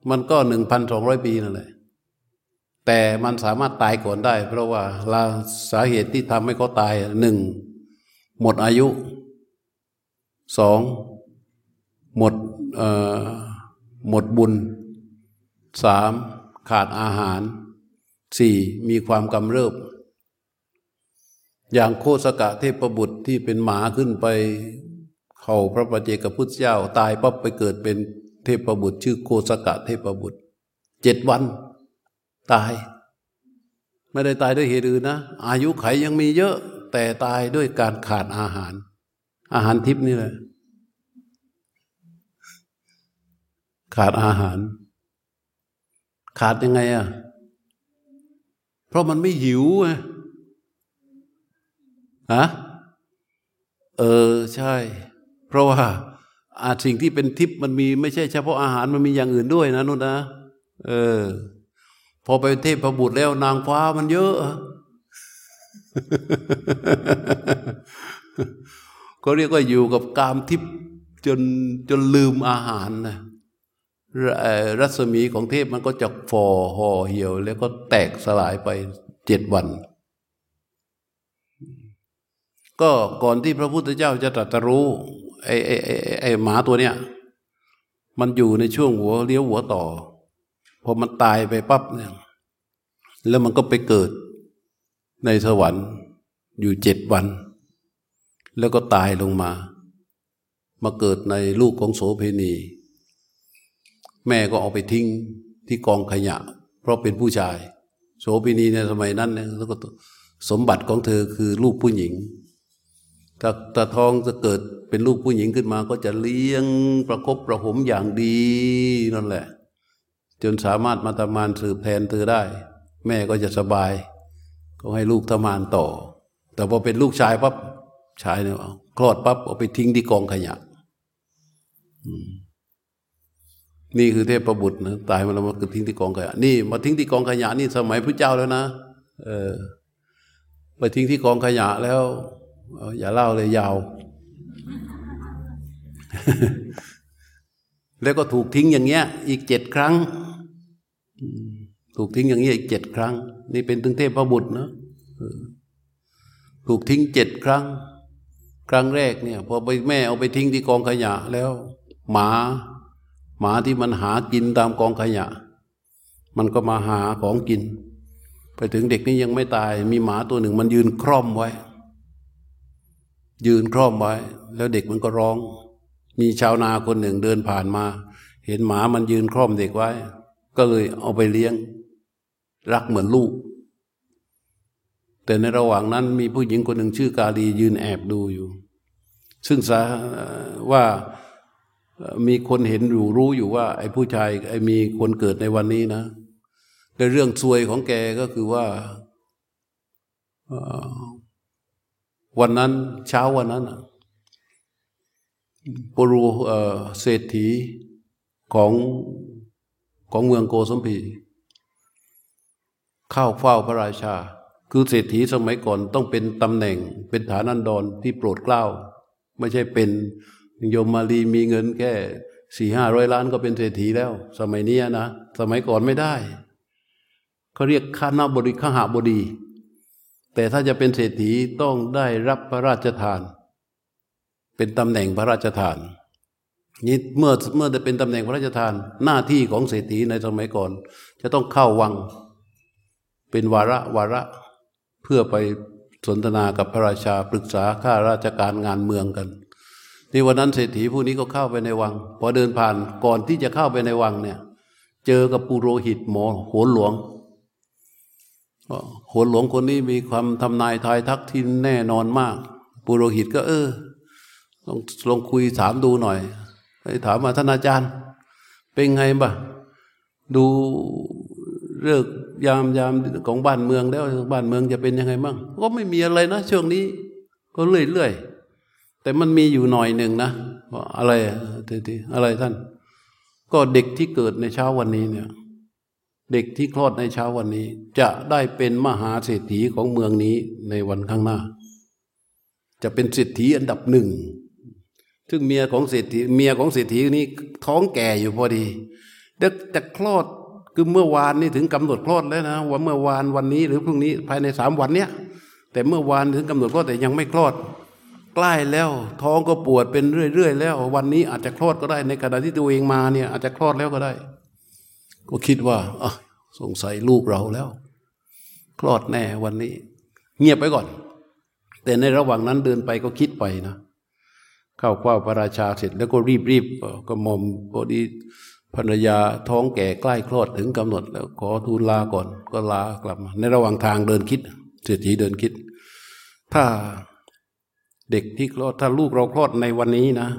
Speaker 1: มันก็หนึ่งพันสองร้อยปีนั่นแหละแต่มันสามารถตายก่อนได้ เพราะว่าลาสาเหตุที่ทำให้เขาตายหนึ่งหมดอายุสองหมดหมดบุญสามขาดอาหาร สี่มีความกำเริบ อย่างโคสกะเทพบุตรที่เป็นหมาขึ้นไปเข่าพระปเจกับพุทธเจ้า ตายปั๊บไปเกิดเป็นเทพบุตร ชื่อโคสกะเทพบุตรเจ็ดวัน ตาย ไม่ได้ตายด้วยเหตุอื่นนะ อายุไขยังมีเยอะ แต่ตายด้วยการขาดอาหาร อาหารทิพนี่แหละขาดอาหาร ขาดยังไงอะ ราะมันไม่หิวไงฮะเออใช่ เพราะว่าอาสิ่งที่เป็นทิพย์มันมีไม่ใช่เฉพาะอาหารมันมีอย่างอื่นด้วยนะนุ่นนะเออ พอไปเทพประบุตรแล้วนางฟ้ามันเยอะก็เรียกว่าอยู่กับกามทิพย์จนจนลืมอาหารนะ รัศมีของเทพมันก็จะฟอห่อเหี่ยว แล้วก็แตกสลายไปเจ็ดวัน ก็ก่อนที่พระพุทธเจ้าจะตรัสรู้ไอ้ไอ้ไอ้ไอ้หมาตัวเนี้ยมันอยู่ในช่วงหัวเลี้ยวหัวต่อพอมันตายไปปั๊บเนี่ยแล้วมันก็ไปเกิดในสวรรค์อยู่เจ็ดวัน แล้วก็ตายลงมา มาเกิดในลูกของโสเพณี แม่ก็เอาไปทิ้งที่กองขยะ เพราะเป็นผู้ชาย โสเพณีในสมัยนั้นเนี่ยแล้วก็สมบัติของเธอคือลูกผู้หญิงถ้าถ้าทองจะเกิดเป็นลูกผู้หญิงขึ้นมา ก็จะเลี้ยงประคบประหมอย่างดีนั่นแหละ จนสามารถมาทำงานสืบแทนเธอได้ แม่ก็จะสบาย ก็ให้ลูกทำงานต่อ แต่พอเป็นลูกชายปั๊บชายเนี่ยคลอดปั๊บเอาไปทิ้งที่กองขยะ นี่คือเทพประบุตรนะตายมาแล้วมาทิ้งที่กองขยะ นี่ มาทิ้งที่กองขยะนี่สมัยพระเจ้าแล้วนะ เออไปทิ้งที่กองขยะแล้วอย่าเล่าเลยยาว แล้วก็ถูกทิ้งอย่างเงี้ย อีกเจ็ดครั้ง ถูกทิ้งอย่างนี้ยอีกเจ็ดครั้ง นี่เป็นถึงเทพประบุตรนะถูกทิ้งเจ็ดครั้ง ครั้งแรกเนี่ยพอไปแม่เอาไปทิ้งที่กองขยะแล้ว หมา หมาที่มันหากินตามกองขยะ มันก็มาหาของกิน ไปถึงเด็กนี่ยังไม่ตาย มีหมาตัวหนึ่งมันยืนคร่อมไว้ ยืนคร่อมไว้ แล้วเด็กมันก็ร้อง มีชาวนาคนหนึ่งเดินผ่านมา เห็นหมามันยืนคร่อมเด็กไว้ ก็เลยเอาไปเลี้ยง รักเหมือนลูก แต่ในระหว่างนั้นมีผู้หญิงคนหนึ่งชื่อกาลียืนแอบดูอยู่ ซึ่งสาว่า มีคนเห็นอยู่รู้อยู่ว่า ไอ้ผู้ชายไอ้มีคนเกิดในวันนี้นะแต่เรื่องซวยของแกก็คือว่า วันนั้นเช้าวันนั้นปรูเศรษฐีของของเมืองโกสมพีเข้าเฝ้าพระราชา คือเศรษฐีสมัยก่อนต้องเป็นตำแหน่งเป็นฐานันดรที่โปรดเกล้า ไม่ใช่เป็น โยมมาลีมีเงินแค่สี่ห้าร้อยล้านก็เป็นเศรษฐีแล้ว สมัยนี้นะ สมัยก่อนไม่ได้เขาเรียกข้านาบดีข้าหาบดี แต่ถ้าจะเป็นเศรษฐีต้องได้รับพระราชทาน เป็นตำแหน่งพระราชทานนี่เมื่อเมื่อได้เป็นตำแหน่งพระราชทาน หน้าที่ของเศรษฐีในสมัยก่อน จะต้องเข้าวัง เป็นวาระวาระเพื่อไปสนทนากับพระราชาปรึกษาข้าราชการงานเมืองกัน นี่วันนั้นเศรษฐีผู้นี้ก็เข้าไปในวัง พอเดินผ่านก่อนที่จะเข้าไปในวังเนี่ย เจอกับปุโรหิตหมอโหนหลวงโหนหลวงคนนี้มีความทำนายทายทักที่แน่นอนมาก ปุโรหิตก็ เออลองลองคุยถามดูหน่อยไปถามมาท่านอาจารย์ เป็นไงบ้าดูเรื่องยามยามของบ้านเมืองแล้วบ้านเมืองจะเป็นยังไงบ้างก็ไม่มีอะไรนะช่วงนี้ ก็เรื่อยๆ แต่มันมีอยู่หน่อยหนึ่งนะว่าอะไรทีอะไรท่าน ก็เด็กที่เกิดในเช้าวันนี้เนี่ย เด็กที่คลอดในเช้าวันนี้ จะได้เป็นมหาเศรษฐีของเมืองนี้ในวันข้างหน้า จะเป็นเศรษฐีอันดับหนึ่งซึ่งเมียของเศรษฐีเมียของเศรษฐีนี้ท้องแก่อยู่พอดีเด็กจะคลอดคือเมื่อวานนี่ถึงกำหนดคลอดแล้วนะว่าเมื่อวานวันนี้หรือพรุ่งนี้ภายในสามวันเนี้ยแต่เมื่อวานถึงกำหนดคลอดแต่ยังไม่คลอด ใกล้แล้ว ท้องก็ปวดเป็นเรื่อยๆแล้ว วันนี้อาจจะคลอดก็ได้ในขณะที่ตัวเองมาเนี่ยอาจจะคลอดแล้วก็ได้ ก็คิดว่าอะสงสัยลูกเราแล้ว คลอดแน่วันนี้ เงียบไปก่อน แต่ในระหว่างนั้นเดินไปก็คิดไปนะเข้าเฝ้าพระราชาเสร็จแล้วก็รีบๆก็มอมพอดีภรรยาท้องแก่ใกล้คลอดถึงกำหนด แล้วขอทูลลาก่อนก็ลากลับมา ในระหว่างทางเดินคิดเศรษฐีเดินคิด ถ้า เด็กที่คลอดถ้าลูกเราคลอดในวันนี้นะ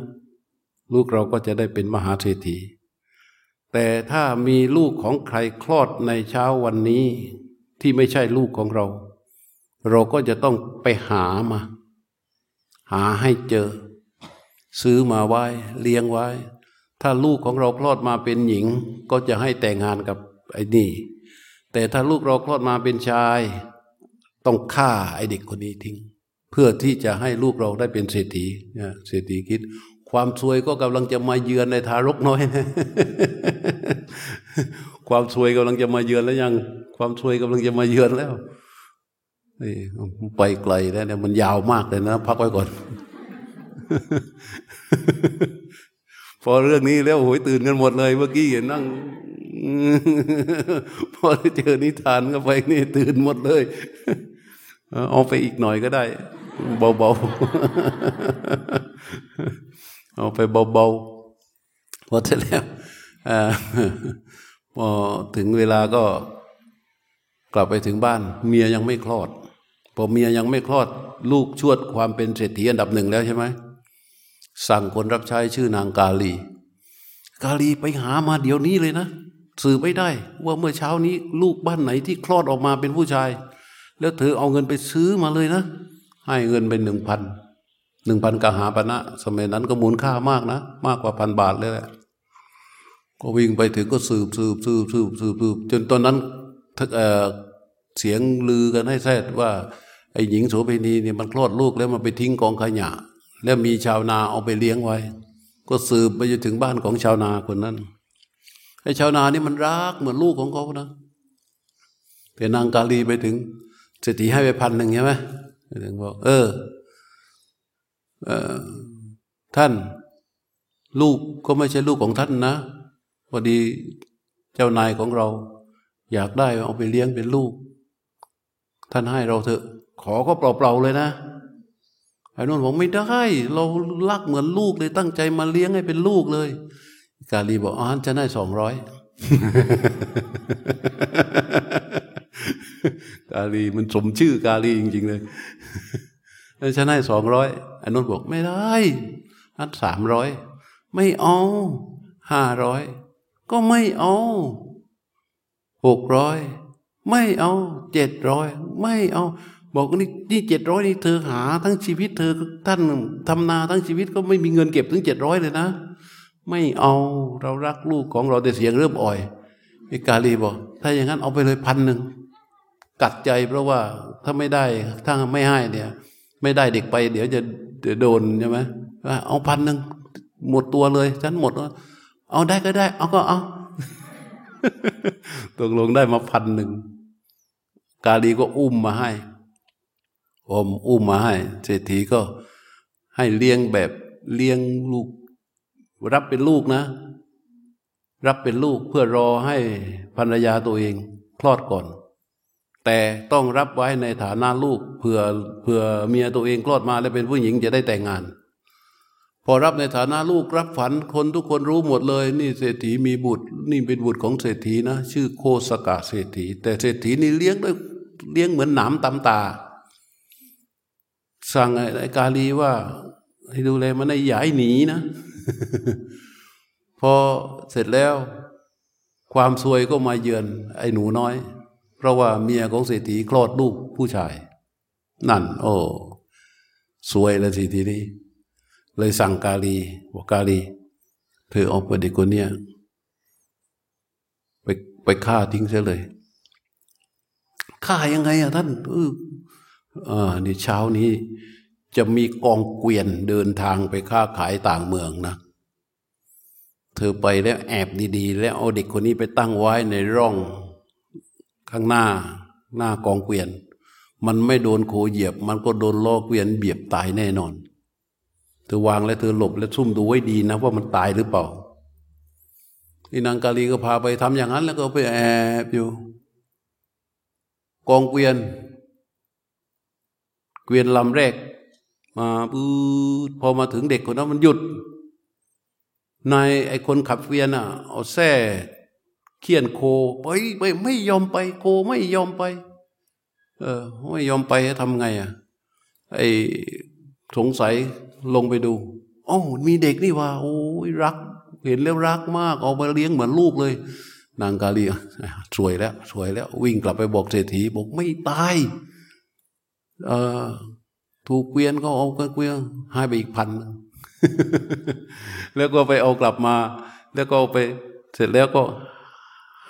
Speaker 1: ลูกเราก็จะได้เป็นมหาเศรษฐี แต่ถ้ามีลูกของใครคลอดในเช้าวันนี้ที่ไม่ใช่ลูกของเรา เราก็จะต้องไปหามา หาให้เจอ ซื้อมาไว้เลี้ยงไว้ ถ้าลูกของเราคลอดมาเป็นหญิง ก็จะให้แต่งงานกับไอ้นี่ แต่ถ้าลูกเราคลอดมาเป็นชาย ต้องฆ่าไอ้เด็กคนนี้ทิ้ง เพื่อที่จะให้ลูกเราได้เป็นเศรษฐีเศรษฐีคิด ความซวยก็กำลังจะมาเยือนในทารกน้อยนะความซวยกำลังจะมาเยือนแล้วยัง ความซวยกำลังจะมาเยือนแล้วนี่ไปไกลแล้วเนี่ยมันยาวมากเลยนะ พักไว้ก่อน พอเรื่องนี้แล้วโหยตื่นกันหมดเลย เมื่อกี้เห็นนั่งพอเจอนิทานก็ไปนี่ตื่นหมดเลย เอาไปอีกหน่อยก็ได้ เบาๆเอาไปเบาๆพอเสร็จแล้วพอถึงเวลาก็กลับไปถึงบ้าน เมียยังไม่คลอดพอเมียยังไม่คลอด ลูกชวดความเป็นเศรษฐีอันดับหนึ่งแล้วใช่ไหมสั่งคนรับใช้ชื่อนางกาลี กาลีไปหามาเดี๋ยวนี้เลยนะสื่อไม่ได้ ว่าเมื่อเช้านี้ลูกบ้านไหนที่คลอดออกมาเป็นผู้ชาย แล้วเธอเอาเงินไปซื้อมาเลยนะ ให้เงินเป็นหนึ่งพันหนึ่งพันกหาปณะสมัยนั้นก็มูลค่ามากนะ มากกว่าพันบาทเลยแหละก็วิ่งไปถึงก็สืบสืบสืบสืบสืบสืบจนตอนนั้นเสียงลือกันให้แซดว่าไอ้หญิงโสเภณีเนี่ยมันคลอดลูกแล้วมันไปทิ้งกองขยะ แล้วมีชาวนาเอาไปเลี้ยงไว้ ก็สืบไปจนถึงบ้านของชาวนาคนนั้นไอ้ชาวนานี่มันรักเหมือนลูกของเขานะแต่นางกาลีไปถึงเศรษฐีให้ไปพันหนึ่งใช่ไหม ถึงบอก เออเออท่านลูกก็ไม่ใช่ลูกของท่านนะพอดีเจ้านายของเรา อยากได้เอาไปเลี้ยงเป็นลูก ท่านให้เราเถอะ ขอก็เปล่าๆเลยนะไอ้นุ่นบอกไม่ได้ เรารักเหมือนลูกเลยตั้งใจมาเลี้ยงให้เป็นลูกเลย กาลีบอกอ๋อจะได้สองร้อยกาลีมันสมชื่อกาลีจริงๆเลย ฉันให้สองร้อยอนนู้นบอกไม่ได้อันสามร้อยไม่เอาห้าร้อยก็ไม่เอาหกร้อยไม่เอาเจ็ดร้อยไม่เอา บอกนี่นี่เจ็ดร้อยนี่เธอหาทั้งชีวิตเธอท่านทำนาทั้งชีวิตก็ไม่มีเงินเก็บถึงเจ็ดร้อยเลยนะ ไม่เอาเรารักลูกของเราแต่เสียงเริ่มอ่อยอ้กาลีบอกถ้าอย่างนั้นเอาไปเลยพันหนึ่ง กัดใจเพราะว่าถ้าไม่ได้ถ้าไม่ให้เนี่ย ไม่ได้เด็กไป เดี๋ยวจะโดนใช่ไหมเอาพันหนึ่งหมดตัวเลย ฉันหมดเอาได้ก็ได้ เอาก็เอาตกลงได้มาพันหนึ่งกาลีก็อุ้มมาให้อมอุ้มมาให้เศรษฐีก็ให้เลี้ยงแบบเลี้ยงลูก รับเป็นลูกนะ รับเป็นลูกเพื่อรอให้ภรรยาตัวเอง คลอดก่อน แต่ต้องรับไว้ในฐานะลูกเพื่อเพื่อเมียตัวเองคลอดมาแล้วเป็นผู้หญิงจะได้แต่งงาน พอรับในฐานะลูกรับฝันคนทุกคนรู้หมดเลย นี่เศรษฐีมีบุตร นี่เป็นบุตรของเศรษฐีนะ ชื่อโคสกาเศรษฐี แต่เศรษฐีนี่เลี้ยงด้วยเลี้ยงเหมือนหนามตำตา สั่งไอ้กาลีว่า ให้ดูแลมันให้ย้ายหนีนะ พอเสร็จแล้ว ความซวยก็มาเยือน ไอ้หนูน้อย เพราะว่าเมียของเศรษฐีคลอดลูกผู้ชาย นั่น โอ้สวยแล้วสิทีนี้ เลยสั่งกาลีบอกกาลี เธอออกไปเด็กคนเนี้ยไปไปฆ่าทิ้งเสียเลยฆ่ายังไงอะท่านเอออ่านี่เช้านี้จะมีกองเกวียนเดินทางไปค้าขายต่างเมืองนะ เธอไปแล้วแอบดีๆ แล้วเอาเด็กคนนี้ไปตั้งไว้ในร่อง ข้างหน้าหน้ากองเกวียน มันไม่โดนโคเหยียบ มันก็โดนล้อเกวียนเบียบตายแน่นอน เธอวางแล้วเธอหลบแล้วซุ่มดูไว้ดีนะว่ามันตายหรือเปล่าที่นางกาลีก็พาไปทำอย่างนั้น แล้วก็ไปแอบอยู่ กองเกวียน เกวียนลำแรก มาปื๊ดพอมาถึงเด็กคนนั้นมันหยุดนายไอคนขับเกวียนอะเอาแส้ เคียนโคไปไปไม่ยอมไปโคไม่ยอมไป เออ ไม่ยอมไปทำไงอะไอสงสัยลงไปดูโอ้มีเด็กนี่ว่า โอ้ยรัก เห็นแล้วรักมาก เอาไปเลี้ยงเหมือนลูกเลย นางกาลีสวยแล้วสวยแล้ว วิ่งกลับไปบอกเศรษฐีบอกไม่ตายเออถูกเกวียนก็เอาเกวียนให้ไปอีกพันแล้วก็ไปเอากลับมา แล้วก็ไปเสร็จแล้วก็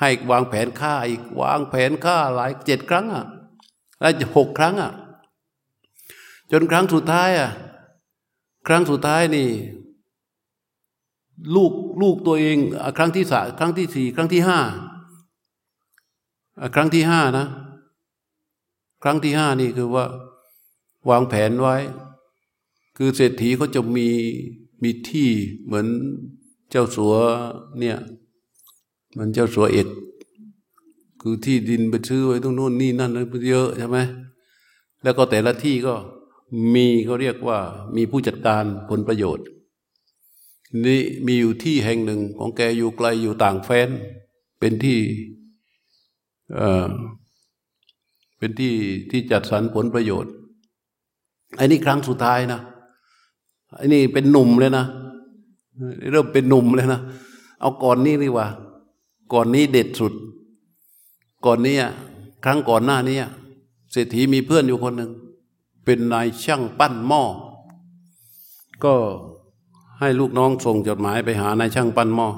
Speaker 1: ให้วางแผนฆ่าอีกวางแผนฆ่าหลายเจ็ดครั้งอะแล้วหกครั้งอะ จนครั้งสุดท้ายอะ ครั้งสุดท้ายนี่ ลูกลูกตัวเอง ครั้งที่สาครั้งที่สี่ครั้งที่ห้าครั้งที่ห้านะ ครั้งที่ห้านี่คือว่า วางแผนไว้ คือเศรษฐีเขาจะมีมีที่เหมือนเจ้าสัวเนี่ย มันเจ้าสัวเอกคือที่ดินไปซื้อไว้ตรงโน้นนี่นั่นเยอะใช่ไหมแล้วก็แต่ละที่ก็มีเขาเรียกว่ามีผู้จัดการผลประโยชน์ นี่มีอยู่ที่แห่งหนึ่งของแกอยู่ไกลอยู่ต่างแฟนเป็นที่เอ่อเป็นที่ที่จัดสรรผลประโยชน์ไอ้นี่ครั้งสุดท้ายนะไอ้นี่เป็นหนุ่มเลยนะเริ่มเป็นหนุ่มเลยนะเอาก่อนนี้ดีกว่า ก่อนนี้เด็ดสุด ก่อนนี้ครั้งก่อนหน้านี้เศรษฐีมีเพื่อนอยู่คนหนึ่ง เป็นนายช่างปั้นหม้อ ก็ให้ลูกน้องส่งจดหมายไปหานายช่างปั้นหม้อ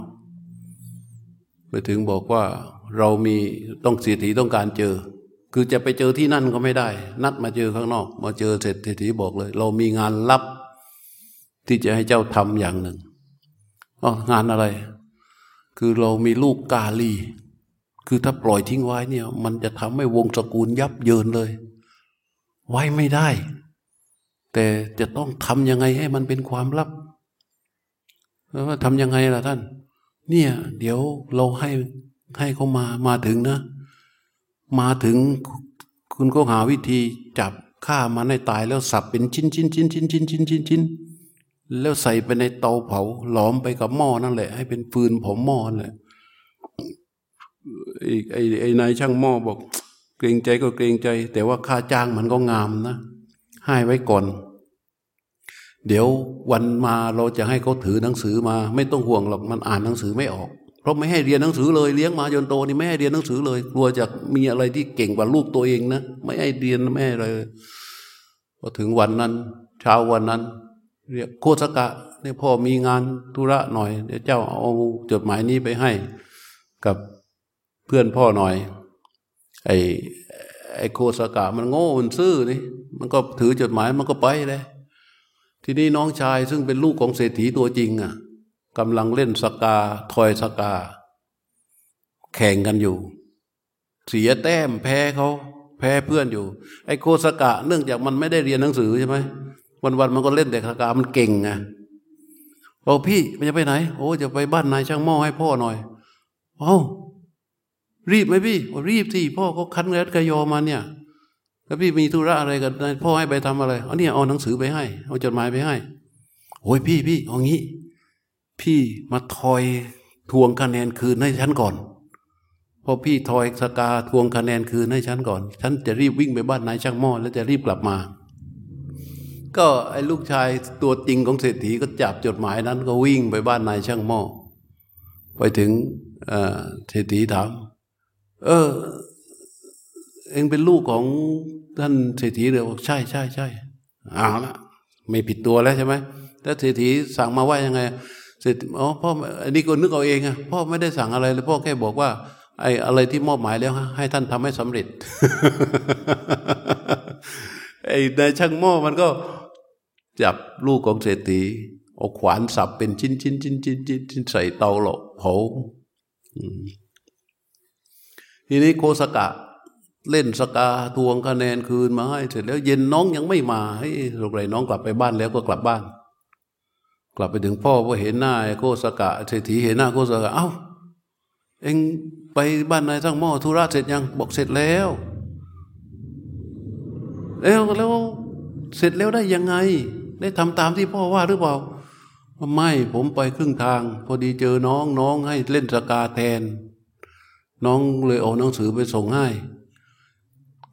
Speaker 1: ไปถึงบอกว่าเรามีต้องเศรษฐีต้องการเจอ คือจะไปเจอที่นั่นก็ไม่ได้ นัดมาเจอข้างนอก มาเจอเศรษฐีบอกเลย เรามีงานลับ ที่จะให้เจ้าทำอย่างหนึ่งอ๋องานอะไร คือเรามีลูกกาลี คือถ้าปล่อยทิ้งไว้เนี่ย มันจะทำให้วงสกุลยับเยินเลย ไว้ไม่ได้ แต่จะต้องทำยังไงให้มันเป็นความลับแล้วว่าทำยังไงล่ะท่าน เนี่ย เดี๋ยวเราให้ให้เขามามาถึงนะ มาถึงคุณก็หาวิธีจับฆ่ามันให้ตายแล้วสับเป็นชิ้นชิ้นชิ้นชิ้นชิ้นชิ้นชิ้นชิ้น แล้วใส่ไปในเตาเผา หลอมไปกับหม้อนั่นแหละ ให้เป็นฟืนผมหม้อนั่นแหละไอ้ไอ้ไอ้นายช่างหม้อบอก เกรงใจก็เกรงใจ แต่ว่าค่าจ้างมันก็งามนะ ให้ไว้ก่อน เดี๋ยววันมาเราจะให้เขาถือหนังสือมา ไม่ต้องห่วงหรอกมันอ่านหนังสือไม่ออก เพราะไม่ให้เรียนหนังสือเลยเลี้ยงมาจนโตนี่ไม่ให้เรียนหนังสือเลย กลัวจะมีอะไรที่เก่งกว่าลูกตัวเองนะไม่ให้เรียนไม่ให้อะไรพอถึงวันนั้นเช้าวันนั้น เรียกโคสกะเนี่ยพ่อมีงานธุระหน่อย เดี๋ยวเจ้าเอาจดหมายนี้ไปให้กับเพื่อนพ่อหน่อย ไอ้ไไอ้โคสกะมันโง่มันซื่อนี่มันก็ถือจดหมายมันก็ไปเลยทีนี้น้องชายซึ่งเป็นลูกของเศรษฐีตัวจริงอะกำลังเล่นสกาทอยสกา แข่งกันอยู่ เสียแต้มแพ้เขา แพ้เพื่อนอยู่ ไอ้โคสกะ เนื่องจากมันไม่ได้เรียนหนังสือใช่ไหม วันวันมันก็เล่นแต่สกามันเก่งไงบอกพี่มันจะไปไหน โอ้จะไปบ้านนายช่างหม้อให้พ่อหน่อยเอ้ารีบไหมพี่รีบสิพ่อก็คันเงินกระยอมาเนี่ย แล้วพี่มีธุระอะไรกันพ่อให้ไปทำอะไรเอาเนี่ยเอาหนังสือไปให้ เอาจดหมายไปให้โอ้ยพี่พี่เอางี้ พี่มาทอยทวงคะแนนคืนให้ฉันก่อนพอพี่ทอยสกาทวงคะแนนคืนให้ฉันก่อน ฉันจะรีบวิ่งไปบ้านนายช่างหม้อแล้วจะรีบกลับมา ก็ไอ้ลูกชายตัวจริงของเศรษฐีก็จับจดหมายนั้น ก็วิ่งไปบ้านนายช่างหม้อไปถึงเศรษฐีถาม เออ เองเป็นลูกของท่านเศรษฐีเรือบอกใช่ใช่ใช่เอาละไม่ผิดตัวแล้วใช่ไหมแล้วเศรษฐีสั่งมาว่ายังไงเสร็จอ๋อพ่ออันนี้ก็นึกเอาเองอะพ่อไม่ได้สั่งอะไรเลยพ่อแค่บอกว่า ไอ้อะไรที่มอบหมายแล้วให้ท่านทำให้สำเร็จไอ้นายช่างหม้อมันก็ จับลูกของเศรษฐีเอาขวานสับเป็นชิ้นชิ้นชิ้นชิ้นชิ้นใส่เตาหลอกเผาทีนี้โคสกะเล่นสกาทวงคะแนนคืนมาให้ เสร็จแล้วเย็นน้องยังไม่มาให้สงไรน้องกลับไปบ้านแล้วก็กลับบ้าน กลับไปถึงพ่อพอเห็นหน้าโคสกะเศรษฐีเห็นหน้าโคสกะ เอ้า เอ็งไปบ้านนายทั้งหม้อธุระเสร็จยังบอกเสร็จแล้ว แล้วแล้วเสร็จแล้วได้ยังไง ได้ทำตามที่พ่อว่าหรือเปล่าไม่ผมไปครึ่งทาง พอดีเจอน้องน้องให้เล่นสกาแทน น้องเลยเอาหนังสือไปส่งให้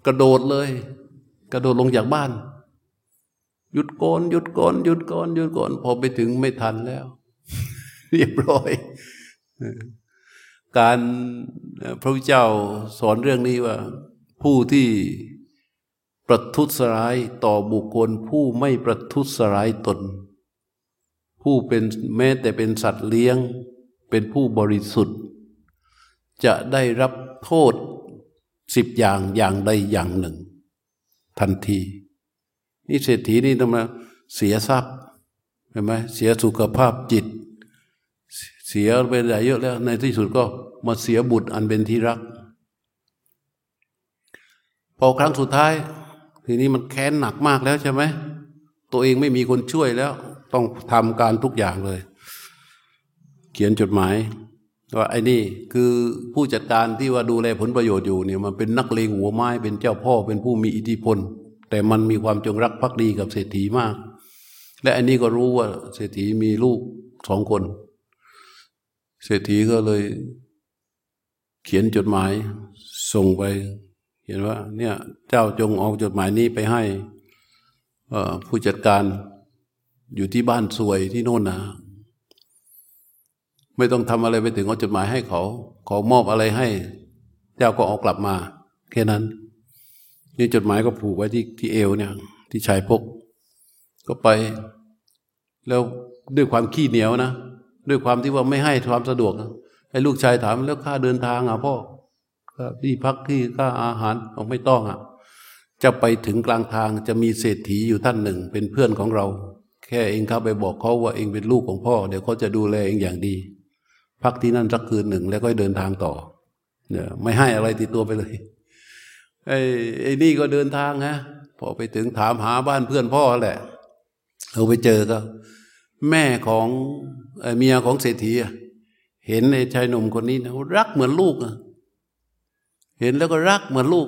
Speaker 1: กระโดดเลย กระโดดลงจากบ้าน หยุดก่อนหยุดก่อนหยุดก่อนหยุดก่อนพอไปถึงไม่ทันแล้ว เรียบร้อย การพระพุทธเจ้าสอนเรื่องนี้ว่า ผู้ที่ ประทุษร้ายต่อบุคคลผู้ไม่ประทุษร้ายตน ผู้เป็นแม้แต่เป็นสัตว์เลี้ยง เป็นผู้บริสุทธิ์ จะได้รับโทษสิบอย่างอย่างใดอย่างหนึ่ง ทันที นี่เศรษฐีนี่ต้องมาเสียทรัพย์เห็นไหมเสียสุขภาพจิต เสียไปหลายเยอะแล้ว ในที่สุดก็มาเสียบุตรอันเป็นที่รัก พอครั้งสุดท้าย ทีนี้มันแค้นหนักมากแล้วใช่ไหมตัวเองไม่มีคนช่วยแล้ว ต้องทำการทุกอย่างเลย เขียนจดหมายว่าไอ้นี่คือผู้จัดการที่ว่าดูแลผลประโยชน์อยู่เนี่ยมันเป็นนักเลงหัวไม้เป็นเจ้าพ่อเป็นผู้มีอิทธิพล แต่มันมีความจงรักภักดีกับเศรษฐีมาก และอันนี้ก็รู้ว่าเศรษฐีมีลูกสองคน เศรษฐีก็เลย เขียนจดหมายส่งไป เห็นว่า เนี่ย เจ้าจงเอาจดหมายนี้ไปให้ผู้จัดการอยู่ที่บ้านสวยที่โน่นนะไม่ต้องทำอะไรไปถึงเอาจดหมายให้เขาขอมอบอะไรให้ เจ้าก็ออกกลับมา แค่นั้น นี่จดหมายก็ผูกไว้ที่ที่เอวเนี่ย ที่ชายพก ก็ไป แล้วด้วยความขี้เหนียวนะ ด้วยความที่ว่าไม่ให้ความสะดวกให้ลูกชายถามแล้วค่าเดินทางอะพ่อ ที่พักที่ค่าอาหารอไม่ต้องอะจะไปถึงกลางทางจะมีเศรษฐีอยู่ท่านหนึ่ง เป็นเพื่อนของเรา แค่เองเข้าไปบอกเขาว่าเองเป็นลูกของพ่อ เดี๋ยวเขาจะดูแลเองอย่างดี พักที่นั่นสักคืนหนึ่งแล้วก็เดินทางต่อเนี่ยไม่ให้อะไรติดตัวไปเลยไอ้ไอ้นี่ก็เดินทางฮะพอไปถึงถามหาบ้านเพื่อนพ่อแหละเราไปเจอก็ แม่ของเมียของเศรษฐีเห็นไอ้ชายหนุ่มคนนี้นะรักเหมือนลูก เห็นแล้วก็รักเหมือนลูก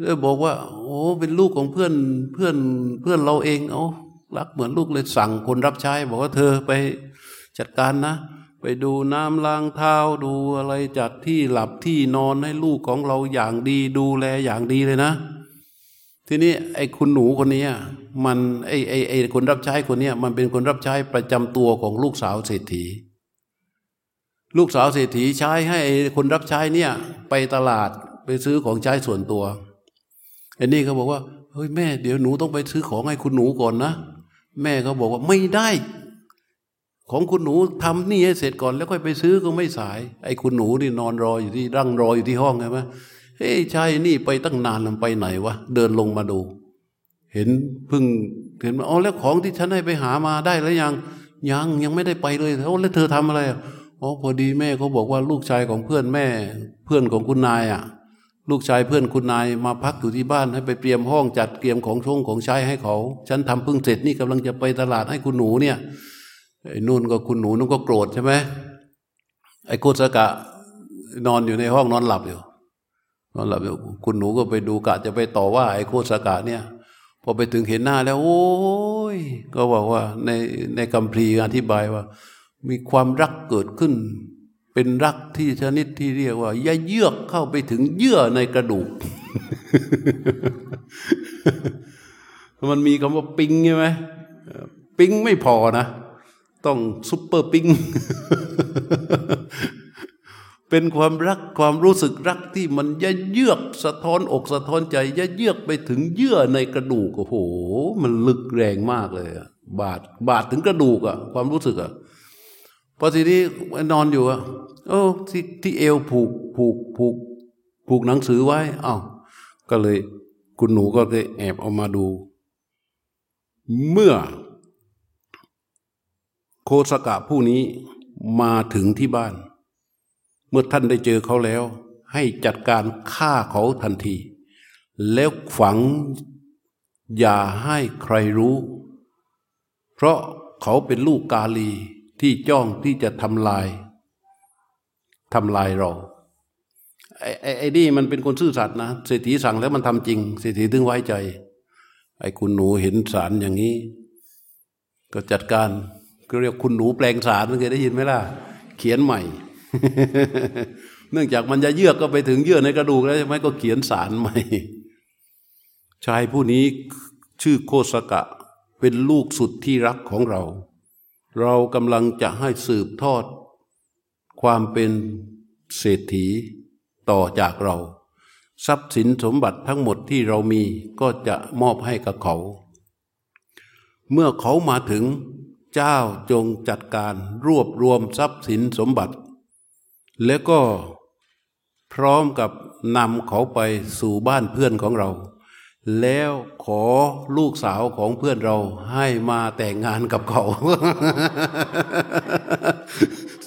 Speaker 1: เลยบอกว่า โอ้เป็นลูกของเพื่อนเพื่อนเพื่อนเราเอง เอารักเหมือนลูกเลยสั่งคนรับใช้ บอกว่าเธอไปจัดการนะ ไปดูน้ำล้างเท้าดูอะไรจัดที่หลับที่นอนให้ลูกของเราอย่างดีดูแลอย่างดีเลยนะ ทีนี้ไอ้คุณหนูคนนี้มันไอ้ไอ้ไอ้คนรับใช้คนนี้มันเป็นคนรับใช้ประจำตัวของลูกสาวเศรษฐี ลูกสาวเศรษฐีใช้ให้คนรับใช้เนี่ย ไปตลาดไปซื้อของใช้ส่วนตัวไอ้นี่เขาบอกว่าเฮ้ยแม่เดี๋ยวหนูต้องไปซื้อของให้คุณหนูก่อนนะ แม่เขาบอกว่าไม่ได้ ของคุณหนูทำนี่ให้เสร็จก่อน แล้วค่อยไปซื้อก็ไม่สาย ไอ้คุณหนูนี่นอนรออยู่ที่ร่างรออยู่ที่ห้องใช่ไหมเฮ้ยชายนี่ไปตั้งนานมันไปไหนวะเดินลงมาดู เห็นพึ่งเห็นอ๋อแล้วของที่ฉันให้ไปหามาได้แล้วยังยังยังไม่ได้ไปเลยแล้วแล้วเธอทำอะไรอ๋ อพอดีแม่เขาบอกว่าลูกชายของเพื่อนแม่ เพื่อนของคุณนายอะ ลูกชายเพื่อนคุณนายมาพักอยู่ที่บ้านให้ไปเตรียมห้องจัดเตรียมของชงของใช้ให้เขา ฉันทำพึ่งเสร็จนี่กำลังจะไปตลาดให้คุณหนูเนี่ยไอ้นู่นก็คุณหนูนู่นก็โกรธใช่ไหมไอ้โคสกะนอนอยู่ในห้องนอนหลับอยู่นอนหลับอยู่คุณหนูก็ไปดูกะจะไปต่อว่า ไอ้โคสกะเนี่ยพอไปถึงเห็นหน้าแล้ว โอ้ยก็บอกว่าในในคำพีอธิบายว่า มีความรักเกิดขึ้น เป็นรักที่ชนิดที่เรียกว่าย่าเยือกเข้าไปถึงเยื่อในกระดูก มันมีคำว่าปิงใช่ไหมปิงไม่พอนะ ต้องซุปเปอร์ปิงเป็นความรักความรู้สึกรักที่มันยะเยือกสะท้อนอกสะท้อนใจยะเยือกไปถึงเยื่อในกระดูกโอ้โห มันลึกแรงมากเลยอะบาดบาดถึงกระดูกอะความรู้สึกอะ พอทีนี้นอนอยู่อะโอ้ที่ที่เอวผูกผูกผูกผูกหนังสือไว้อ้าวก็เลย คุณหนูก็เลยแอบเอามาดู เมื่อ โคสกะผู้นี้มาถึงที่บ้าน เมื่อท่านได้เจอเขาแล้ว ให้จัดการฆ่าเขาทันที แล้วฝังอย่าให้ใครรู้ เพราะเขาเป็นลูกกาลี ที่จ้องที่จะทำลายทำลายเราไอ้ไอ้ไอ้นี่มันเป็นคนซื่อสัตย์นะเศรษฐีสั่งแล้วมันทำจริงเศรษฐีถึงไว้ใจ ไอ้คุณหนูเห็นสารอย่างนี้ ก็จัดการก็เรียกคุณหนูแปลงสารเคยได้ยินไหมล่ะ เขียนใหม่ เนื่องจากมันจะเยือกก็ไปถึงเยื่อในกระดูกแล้วใช่ไหมก็เขียนสารใหม่ชายผู้นี้ชื่อโคสกะ เป็นลูกสุดที่รักของเรา เรากำลังจะให้สืบทอด ความเป็นเศรษฐีต่อจากเรา ทรัพย์สินสมบัติทั้งหมดที่เรามีก็จะมอบให้กับเขา เมื่อเขามาถึงเจ้าจงจัดการรวบรวมทรัพย์สินสมบัติ แล้วก็พร้อมกับนำเขาไปสู่บ้านเพื่อนของเรา แล้วขอลูกสาวของเพื่อนเราให้มาแต่งงานกับเขา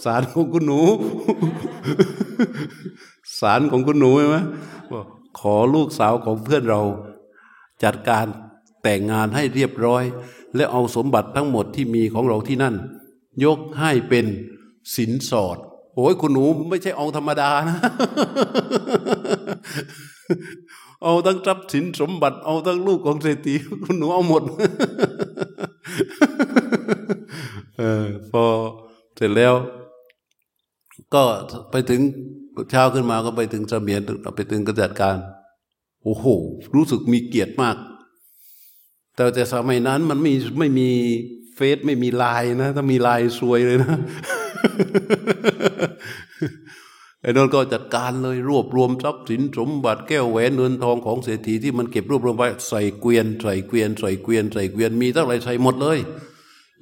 Speaker 1: สารของคุณหนู สารของคุณหนูใช่ไหมขอลูกสาวของเพื่อนเรา จัดการแต่งงานให้เรียบร้อย และเอาสมบัติทั้งหมดที่มีของเราที่นั่น ยกให้เป็นสินสอดโอ้ยคุณหนูไม่ใช่อาธรรมดานะ เอาทั้งทรัพย์สินสมบัติ เอาทั้งลูกของเศรษฐีคุณหนูเอาหมดออพอเสร็จแล้ว ก็ไปถึงเช้าขึ้นมาก็ไปถึงเสมียนไปถึงกระจัดการ โอ้โห รู้สึกมีเกียรติมาก แต่แต่สมัยนั้นมันไม่ไม่มีเฟซไม่มีไลน์นะ ถ้ามีไลน์ซวยเลยนะ ไอ้นนก็จัดการเลยรวบรวมทรัพย์สินสมบัติแก้วแหวนเงินทองของเศรษฐีที่มันเก็บรวบรวมไว้ใส่เกวียนใส่เกวียนใส่เกวียนใส่เกวียนมีเท่าไรใส่หมดเลย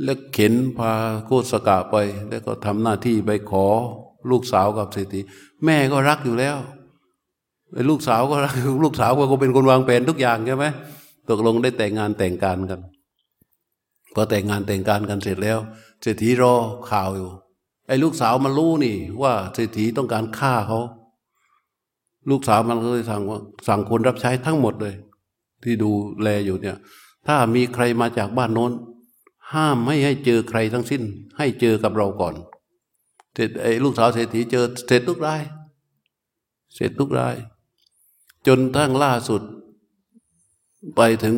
Speaker 1: แล้วเข็นพาโคสกะไป แล้วก็ทำหน้าที่ไปขอลูกสาวกับเศรษฐีแม่ก็รักอยู่แล้วไอ้ลูกสาวก็รักลูกสาวก็เป็นคนวางแผนทุกอย่างใช่ไหมตกลงได้แต่งงานแต่งการกันพอแต่งงานแต่งการกันเสร็จแล้ว เศรษฐีรอข่าวอยู่ ไอ้ลูกสาวมันรู้นี่ ว่าเศรษฐีต้องการฆ่าเขาลูกสาวมันก็เลยสั่งว่าสั่งคนรับใช้ทั้งหมดเลย ที่ดูแลอยู่เนี่ย ถ้ามีใครมาจากบ้านโน้น ห้ามไม่ให้เจอใครทั้งสิ้น ให้เจอกับเราก่อนเสร็จไอ้ลูกสาวเศรษฐีเจอเสร็จทุกรายเสร็จทุกราย จนทั้งล่าสุด ไปถึง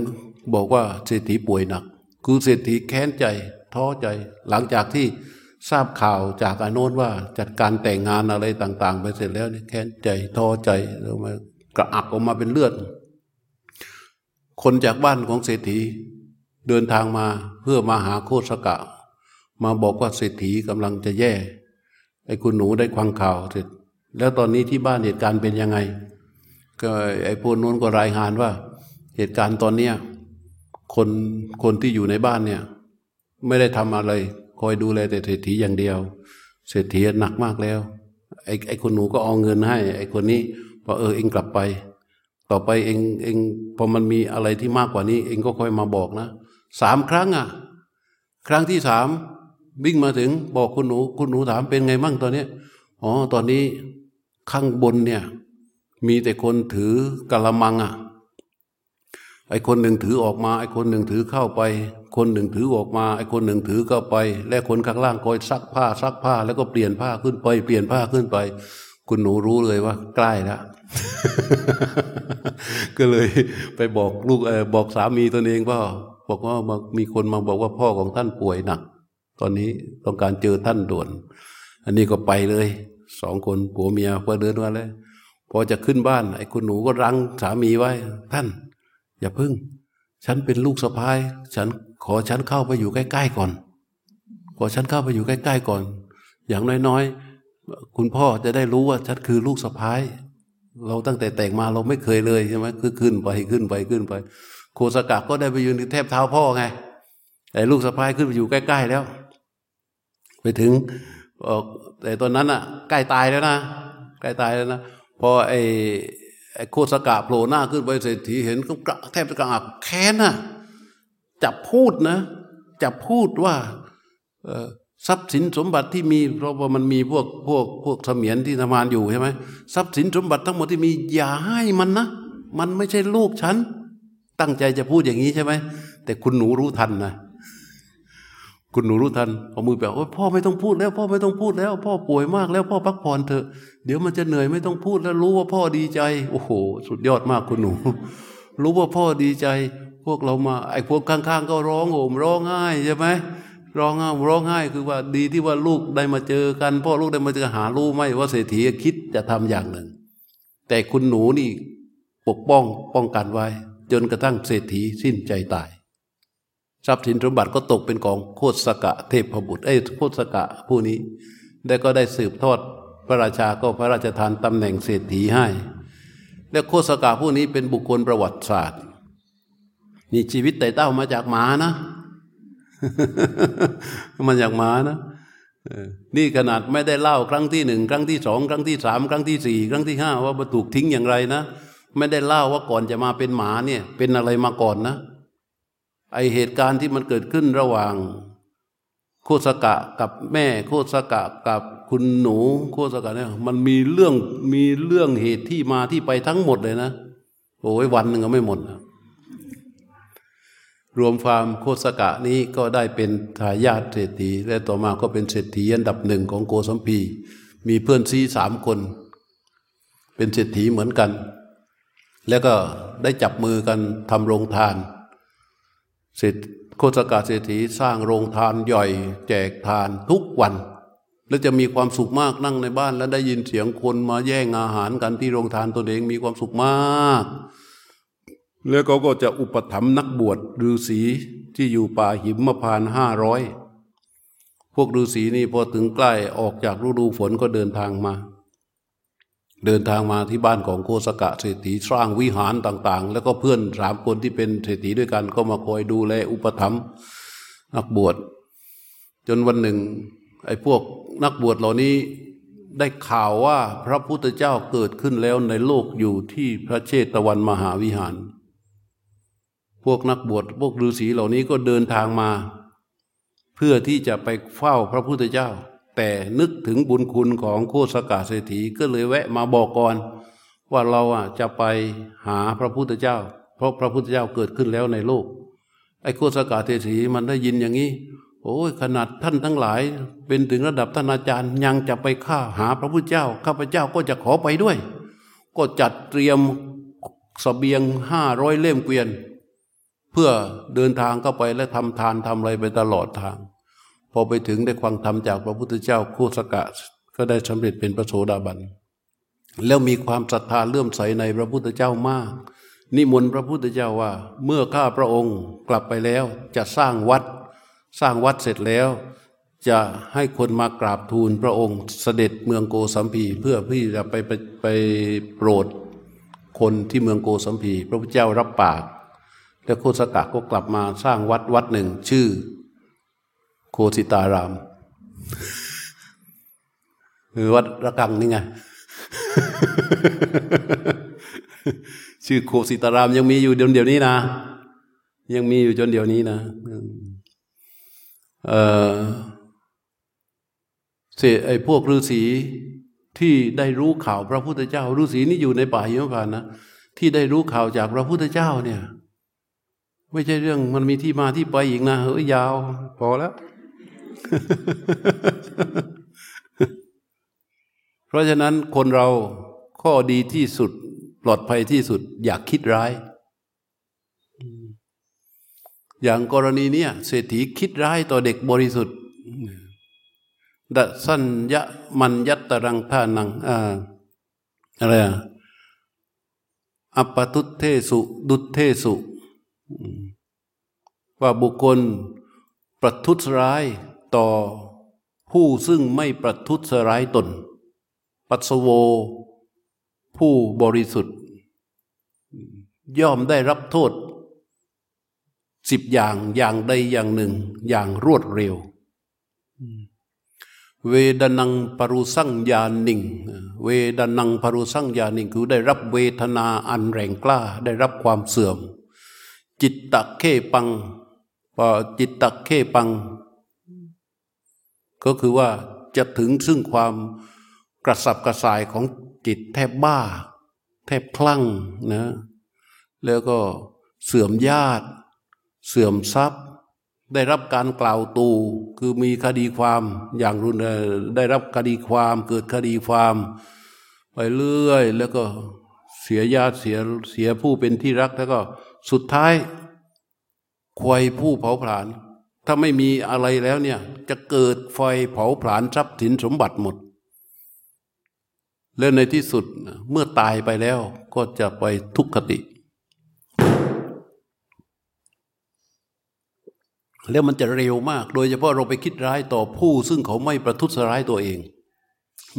Speaker 1: บอกว่าเศรษฐีป่วยหนัก คือเศรษฐีแค้นใจท้อใจหลังจากที่ ทราบข่าวจากอนุนว่าจัดการแต่งงานอะไรต่าง ๆ ไปเสร็จแล้วนี่แค้นใจท้อใจแล้วมากระอักออกมาเป็นเลือด คนจากบ้านของเศรษฐีเดินทางมาเพื่อมาหาโคสกะ มาบอกว่าเศรษฐีกำลังจะแย่ไอ้คุณหนูได้ควังข่าวเสร็จ แล้วตอนนี้ที่บ้านเหตุการณ์เป็นยังไง ก็ไอ้พวกนู้นก็รายงานว่า เหตุการณ์ตอนเนี้ยคนคนที่อยู่ในบ้านเนี่ย ไม่ได้ทำอะไร คอยดูแลแต่เศรษฐีอย่างเดียว เศรษฐีหนักมากแล้ว ไอ้ไอ้คนหนูก็เอาเงินให้ ไอ้คนนี้ว่าเออเองกลับไป ต่อไปเองเองพอมันมีอะไรที่มากกว่านี้ เองก็ค่อยมาบอกนะสามครั้งอะ ครั้งที่สามวิ่งมาถึงบอกคุณหนู คุณหนูถามเป็นไงมั่งตอนนี้อ๋อตอนนี้ข้างบนเนี่ย มีแต่คนถือกะละมังอะ ไอ้คนหนึ่งถือออกมา ไอ้คนหนึ่งถือเข้าไป คนหนึ่งถือออกมา ไอ้คนหนึ่งถือเข้าไป และคนข้างล่างคอยซักผ้าซักผ้า แล้วก็เปลี่ยนผ้าขึ้นไป เปลี่ยนผ้าขึ้นไป คุณหนูรู้เลยว่า ใกล้แล้วก็เลยไปบอกลูกเออบอกสามีตนเองว่าบอกว่ามีคนมาบอกว่าพ่อของท่านป่วยหนักตอนนี้ต้องการเจอท่านด่วน อันนี้ก็ไปเลยสองคนผัวเมียพอเดินมาเลยพอจะขึ้นบ้าน ไอ้คุณหนูก็รั้งสามีไว้ ท่าน อย่าพึ่ง ฉันเป็นลูกสะพ้ายฉันขอฉันเข้าไปอยู่ใกล้ๆก่อน ขอฉันเข้าไปอยู่ใกล้ๆก่อน อย่างน้อยๆ คุณพ่อจะได้รู้ว่าฉันคือลูกสะพ้ายเราตั้งแต่แต่งมาเราไม่เคยเลยใช่ไหมคือขึ้นไปขึ้นไปขึ้นไป โคสกะก็ได้ไปยืนแทบเท้าพ่อไงแต่ลูกสะพ้ายขึ้นไปอยู่ใกล้ ๆ แล้ว ไปถึงแต่ตอนนั้นอะ ใกล้ตายแล้วนะใกล้ตายแล้วนะพอไอ้ไอ้ โคสกะโผล่หน้าขึ้นไปเศรษฐีเห็นก็แทบจะกระอักแค้นน่ะจับพูดนะจับพูดว่าทรัพย์สินสมบัติที่มี เพราะว่ามันมีพวกพวกพวกเสมียนที่ทำงานอยู่ใช่ไหมทรัพย์สินสมบัติทั้งหมดที่มีอย่าให้มันนะ มันไม่ใช่ลูกฉัน ตั้งใจจะพูดอย่างนี้ใช่ไหมแต่คุณหนูรู้ทันนะ คุณหนูรู้ทันเอามือแปะโอ้พ่อไม่ต้องพูดแล้วพ่อไม่ต้องพูดแล้ว พ่อป่วยมากแล้วพ่อพักผ่อนเถอะ เดี๋ยวมันจะเหนื่อยไม่ต้องพูดแล้วรู้ว่าพ่อดีใจ โอ้โห สุดยอดมากคุณหนู รู้ว่าพ่อดีใจ พวกเรามาไอ้พวกข้างๆ ก็ร้องโหมร้องไห้ใช่ไหมร้องไห้ร้องไห้คือว่าดีที่ว่าลูกได้มาเจอกัน พ่อลูกได้มาเจอหารู้ไหมว่าเศรษฐีคิดจะทำอย่างหนึ่ง แต่คุณหนูนี่ปกป้องป้องกันไว้ จนกระทั่งเศรษฐีสิ้นใจตาย ทรัพย์สินสมบัติก็ตกเป็นของโคตสกะเทพบุตรไอ้โคตสกะผู้นี้ ได้ก็ได้สืบทอดพระราชาก็พระราชทานตำแหน่งเศรษฐีให้ และโคตสกะผู้นี้เป็นบุคคลประวัติศาสตร์ นี่ชีวิตไต่เต้ามาจากหมานะมันจากหมานะนี่ขนาดไม่ได้เล่าครั้งที่หนึ่งครั้งที่สองครั้งที่สามครั้งที่สี่ครั้งที่ห้าว่าถูกทิ้งอย่างไรนะ ไม่ได้เล่าว่าก่อนจะมาเป็นหมาเนี่ย เป็นอะไรมาก่อนนะ ไอเหตุการณ์ที่มันเกิดขึ้นระหว่าง โคสกะกับแม่โคสกะกับคุณหนูโคสกะเนี่ยมันมีเรื่องมีเรื่องเหตุที่มาที่ไปทั้งหมดเลยนะ โอ้ยวันหนึ่งก็ไม่หมดนะรวมความโคสกะนี้ก็ได้เป็นทายาทเศรษฐีและต่อมาก็เป็นเศรษฐีอันดับหนึ่งของโกสัมพี มีเพื่อนซีสามคน เป็นเศรษฐีเหมือนกัน แล้วก็ได้จับมือกันทำโรงทาน เศรษโคสกาเศรษฐีสร้างโรงทานย่อยแจกทานทุกวัน แล้วจะมีความสุขมากนั่งในบ้าน แล้วได้ยินเสียงคนมาแย่งอาหารกันที่โรงทานตัวเองมีความสุขมาก แล้วเขาก็จะอุปถัมภ์นักบวชฤาษีที่อยู่ป่าหิมมพานห้าร้อยพวกฤาษีนี่พอถึงใกล้ออกจากฤดูฝนก็เดินทางมา เดินทางมาที่บ้านของโกสกะเศรษฐีสร้างวิหารต่าง ๆ แล้วก็เพื่อนสามคนที่เป็นเศรษฐีด้วยกัน ก็มาคอยดูแลอุปถัมภ์นักบวช จนวันหนึ่ง ไอ้พวกนักบวชเหล่านี้ได้ข่าวว่าพระพุทธเจ้าเกิดขึ้นแล้วในโลกอยู่ที่พระเชตวันมหาวิหาร พวกนักบวชพวกฤาษีเหล่านี้ก็เดินทางมา เพื่อที่จะไปเฝ้าพระพุทธเจ้า แต่นึกถึงบุญคุณของโคสกาเศรษฐีก็เลยแวะมาบอกก่อน ว่าเราอะจะไปหาพระพุทธเจ้า เพราะพระพุทธเจ้าเกิดขึ้นแล้วในโลก ไอ้โคสกาเศรษฐีมันได้ยินอย่างนี้ โอ้ยขนาดท่านทั้งหลาย เป็นถึงระดับท่านอาจารย์ยังจะไปฆ่าหาพระพุทธเจ้า ข้าพเจ้าก็จะขอไปด้วย ก็จัดเตรียมสเบียงห้าร้อยเล่มเกวียน เพื่อเดินทางเข้าไปและทำทานทำอะไรไปตลอดทาง พอไปถึงได้ฟังธรรมจากพระพุทธเจ้าโคสกะก็ได้สำเร็จเป็นพระโสดาบัน แล้วมีความศรัทธาเลื่อมใสในพระพุทธเจ้ามาก นิมนต์พระพุทธเจ้าว่า เมื่อข้าพระองค์กลับไปแล้วจะสร้างวัด สร้างวัดเสร็จแล้ว จะให้คนมากราบทูลพระองค์เสด็จเมืองโกสัมพีเพื่อพี่จะไปไปไปโปรดคนที่เมืองโกสัมพี พระพุทธเจ้ารับปาก แล้วโคสกะก็กลับมาสร้างวัดวัดหนึ่งชื่อ โคสิตาราม คือวัดระกังนี่ไง ชื่อโคสิตารามยังมีอยู่เดี๋ยวนี้นะ ยังมีอยู่จนเดี๋ยวนี้นะเออเสไอ้พวกฤาษีที่ได้รู้ข่าวพระพุทธเจ้าฤาษีนี่อยู่ในป่าหิมพานนะที่ได้รู้ข่าวจากพระพุทธเจ้าเนี่ย ไม่ใช่เรื่องมันมีที่มาที่ไปอีกนะเฮ้ยยาว พอแล้ว เพราะฉะนั้นคนเราข้อดีที่สุด ปลอดภัยที่สุด อยากคิดร้าย อย่างกรณีเนี้ยเศรษฐีคิดร้ายต่อเด็กบริสุทธิ์ดสัญญะมันยัตตรังท่านังอ่าอะไรอะอัปตุเทสุ ดุเทสุ ว่าบุคคลประทุษร้าย ต่อผู้ซึ่งไม่ประทุษร้ายตน ปัสโว ผู้บริสุทธิ์ ย่อมได้รับโทษสิบอย่างอย่างใดอย่างหนึ่ง อย่างรวดเร็ว เวดนังปรุสังยาหนิง เวดนังปรุสังยาหนิง คือได้รับเวทนาอันแรงกล้าได้รับความเสื่อม จิตตะเคปังจิตตะเคปัง ก็คือว่าจะถึงซึ่งความกระสับกระส่ายของจิตแทบบ้า แทบคลั่งนะแล้วก็เสื่อมญาติ เสื่อมทรัพย์ ได้รับการกล่าวตู คือมีคดีความอย่างรุนแรงได้รับคดีความเกิดคดีความ ไปเรื่อย แล้วก็เสียญาติเสียเสียผู้เป็นที่รักแล้วก็สุดท้ายควยผู้เผาผลาญ ถ้าไม่มีอะไรแล้วเนี่ย จะเกิดไฟเผาผลาญทรัพย์สินสมบัติหมด แล้วในที่สุดเมื่อตายไปแล้วก็จะไปทุกขติ แล้วมันจะเร็วมาก โดยเฉพาะเราไปคิดร้ายต่อผู้ซึ่งเขาไม่ประทุษร้ายตัวเอง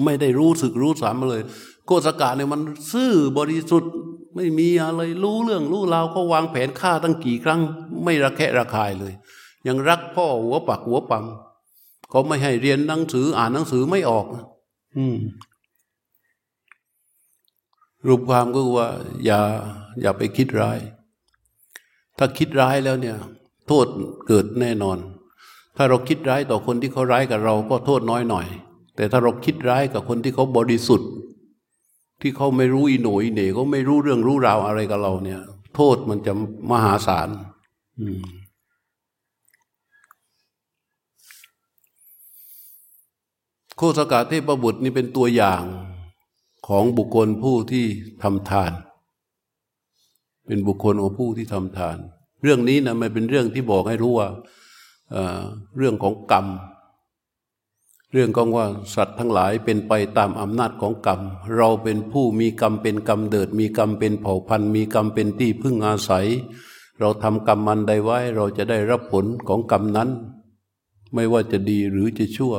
Speaker 1: ไม่ได้รู้สึกรู้สามเลย โกสกาเนี่ยมันซื่อบริสุทธิ์ไม่มีอะไรรู้เรื่องรู้ราวเขาวางแผนฆ่าตั้งกี่ครั้ง ไม่ระแคะระคายเลย ยังรักพ่อหัวปักหัวปั๊มเขาไม่ให้เรียนหนังสืออ่านหนังสือไม่ออก อืมรูปความก็ว่า อย่า อย่าไปคิดร้าย ถ้าคิดร้ายแล้วเนี่ย โทษเกิดแน่นอน ถ้าเราคิดร้ายต่อคนที่เขาร้ายกับเราก็โทษน้อยหน่อย แต่ถ้าเราคิดร้ายกับคนที่เขาบริสุทธิ์ ที่เขาไม่รู้อีโหนอีเหน่เขาไม่รู้เรื่องรู้ราวอะไรกับเราเนี่ย โทษมันจะมหาศาล โคสกาเทพบุตรนี่เป็นตัวอย่างของบุคคลผู้ที่ทำทาน เป็นบุคคลของผู้ที่ทำทาน เรื่องนี้นะมันเป็นเรื่องที่บอกให้รู้ว่าเรื่องของกรรม เรื่องของว่าสัตว์ทั้งหลายเป็นไปตามอำนาจของกรรม เราเป็นผู้มีกรรมเป็นกรรมเดิด มีกรรมเป็นเผ่าพันธุ์ มีกรรมเป็นที่พึ่งอาศัย เราทำกรรมมันใดไว้ เราจะได้รับผลของกรรมนั้น ไม่ว่าจะดีหรือจะชั่ว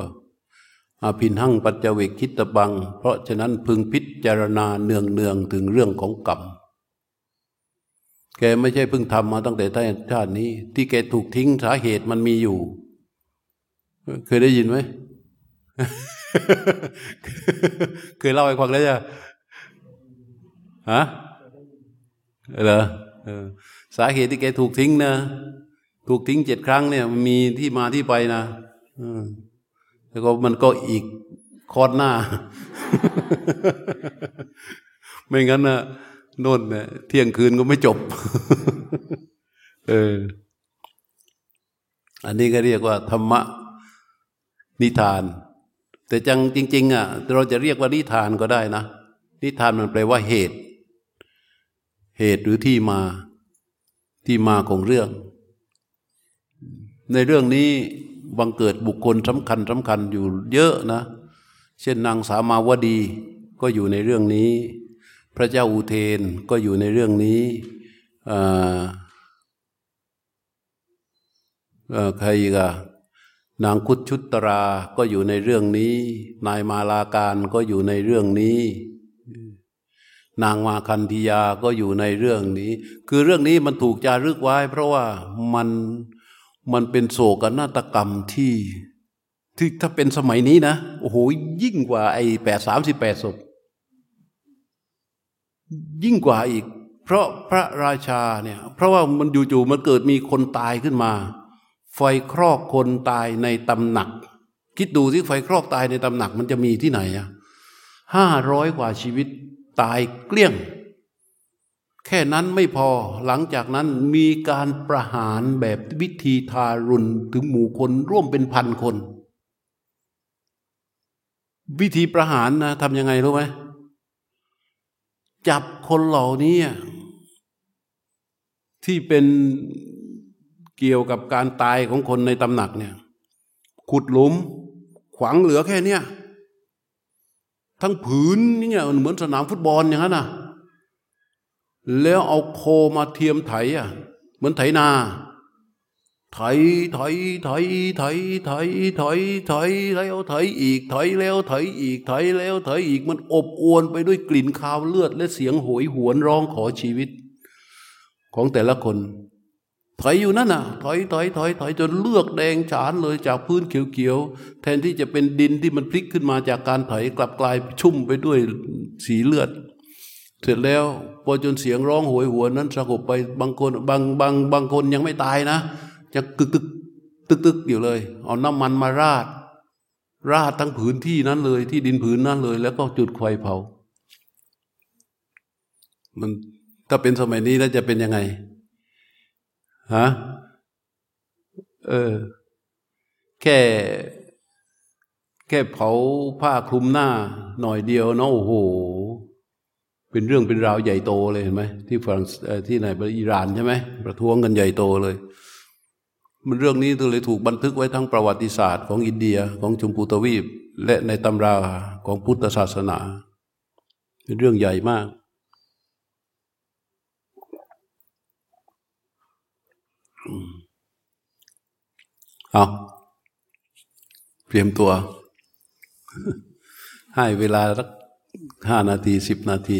Speaker 1: อาพินหั่งปัจเจเวกคิตบัง เพราะฉะนั้นพึงพิจารณาเนืองเนืองถึงเรื่องของกรรม แกไม่ใช่เพิ่งทำมาตั้งแต่ชาตินี้ ที่แกถูกทิ้งสาเหตุมันมีอยู่ เคยได้ยินไหม เคยเล่าให้ฟังแล้วจ้ะฮะเหรอสาเหตุที่แกถูกทิ้งนะ ถูกทิ้งเจ็ดครั้งเนี่ย มีที่มาที่ไปนะ แล้วก็มันก็อีกคอดหน้า ไม่งั้นนะโน่นเนี่ยเที่ยงคืนก็ไม่จบ เออ อันนี้ก็เรียกว่า ธรรมะนิทาน แต่จังจริง ๆ อะ เราจะเรียกว่านิทานก็ได้นะ นิทานมันแปลว่าเหตุ เหตุหรือที่มาที่มาของเรื่อง ในเรื่องนี้ บังเกิดบุคคลสำคัญสำคัญอยู่เยอะนะ เช่นนางสามาวดีก็อยู่ในเรื่องนี้ พระเจ้าอุเทนก็อยู่ในเรื่องนี้ใครอีกอะนางคุดชุตราก็อยู่ในเรื่องนี้ นายมาลาการก็อยู่ในเรื่องนี้ นางมาคันธียาก็อยู่ในเรื่องนี้ คือเรื่องนี้มันถูกจารึกไว้ เพราะว่ามัน มันเป็นโศกนาฏกรรมที่ที่ถ้าเป็นสมัยนี้นะโอ้โหยิ่งกว่าไอ้แปดสามสิบแปดศพยิ่งกว่าอีก เพราะพระราชาเนี่ย เพราะว่ามันอยู่ๆมันเกิดมีคนตายขึ้นมา ไฟครอกคนตายในตำหนัก คิดดูที่ไฟครอกตายในตำหนัก มันจะมีที่ไหนอะห้าร้อยกว่าชีวิตตายเกลี้ยง แค่นั้นไม่พอหลังจากนั้นมีการประหารแบบวิธีทารุณถึงหมู่คนร่วมเป็นพันคน วิธีประหารนะทำยังไงรู้ไหมจับคนเหล่านี้ที่เป็นเกี่ยวกับการตายของคนในตำหนักเนี่ยขุดหลุม ขวางเหลือแค่เนี้ยทั้งผืนนี่เนี่ยเหมือนสนามฟุตบอลอย่างนั้นนะ แล้วเอาโคมาเทียมไถอะเหมือนไถนาไถไถไถไถไถไถไถแล้วไถอีกไถแล้วไถอีกไถแล้วไถอีกมันอบอวนไปด้วยกลิ่นคาวเลือด และเสียงโหยหวนร้องขอชีวิต ของแต่ละคนไถอยอยู่นั่นน่ะถอยถอยถอยถอยจนเลือกแดงฉานเลยจากพื้นเขียวๆแทนที่จะเป็นดินที่มันพลิกขึ้นมาจากการถอยกลับกลายชุ่มไปด้วยสีเลือด เสร็จแล้วพอจนเสียงร้องโหยหวนนั้นสงบไปบางคนบางบางบางคนยังไม่ตายนะจะกึกตึกตึกตึกอยู่เลย เอาน้ำมันมาราด ราดทั้งผืนที่นั้นเลย ที่ดินผืนนั้นเลย แล้วก็จุดไฟเผา มันถ้าเป็นสมัยนี้แล้วจะเป็นยังไงฮะเออ แค่แค่เผาผ้าคลุมหน้าหน่อยเดียวเนาะโอ้โห เป็นเรื่องเป็นราวใหญ่โตเลยเห็นไหมที่ฝรั่งที่ไหนอิหร่านใช่ไหมประท้วงกันใหญ่โตเลย มันเรื่องนี้เลยถูกบันทึกไว้ทั้งประวัติศาสตร์ของอินเดียของชมพูทวีป และในตำราของพุทธศาสนา เป็นเรื่องใหญ่มากเอาเตรียมตัว ให้เวลาสักห้านาทีสิบนาที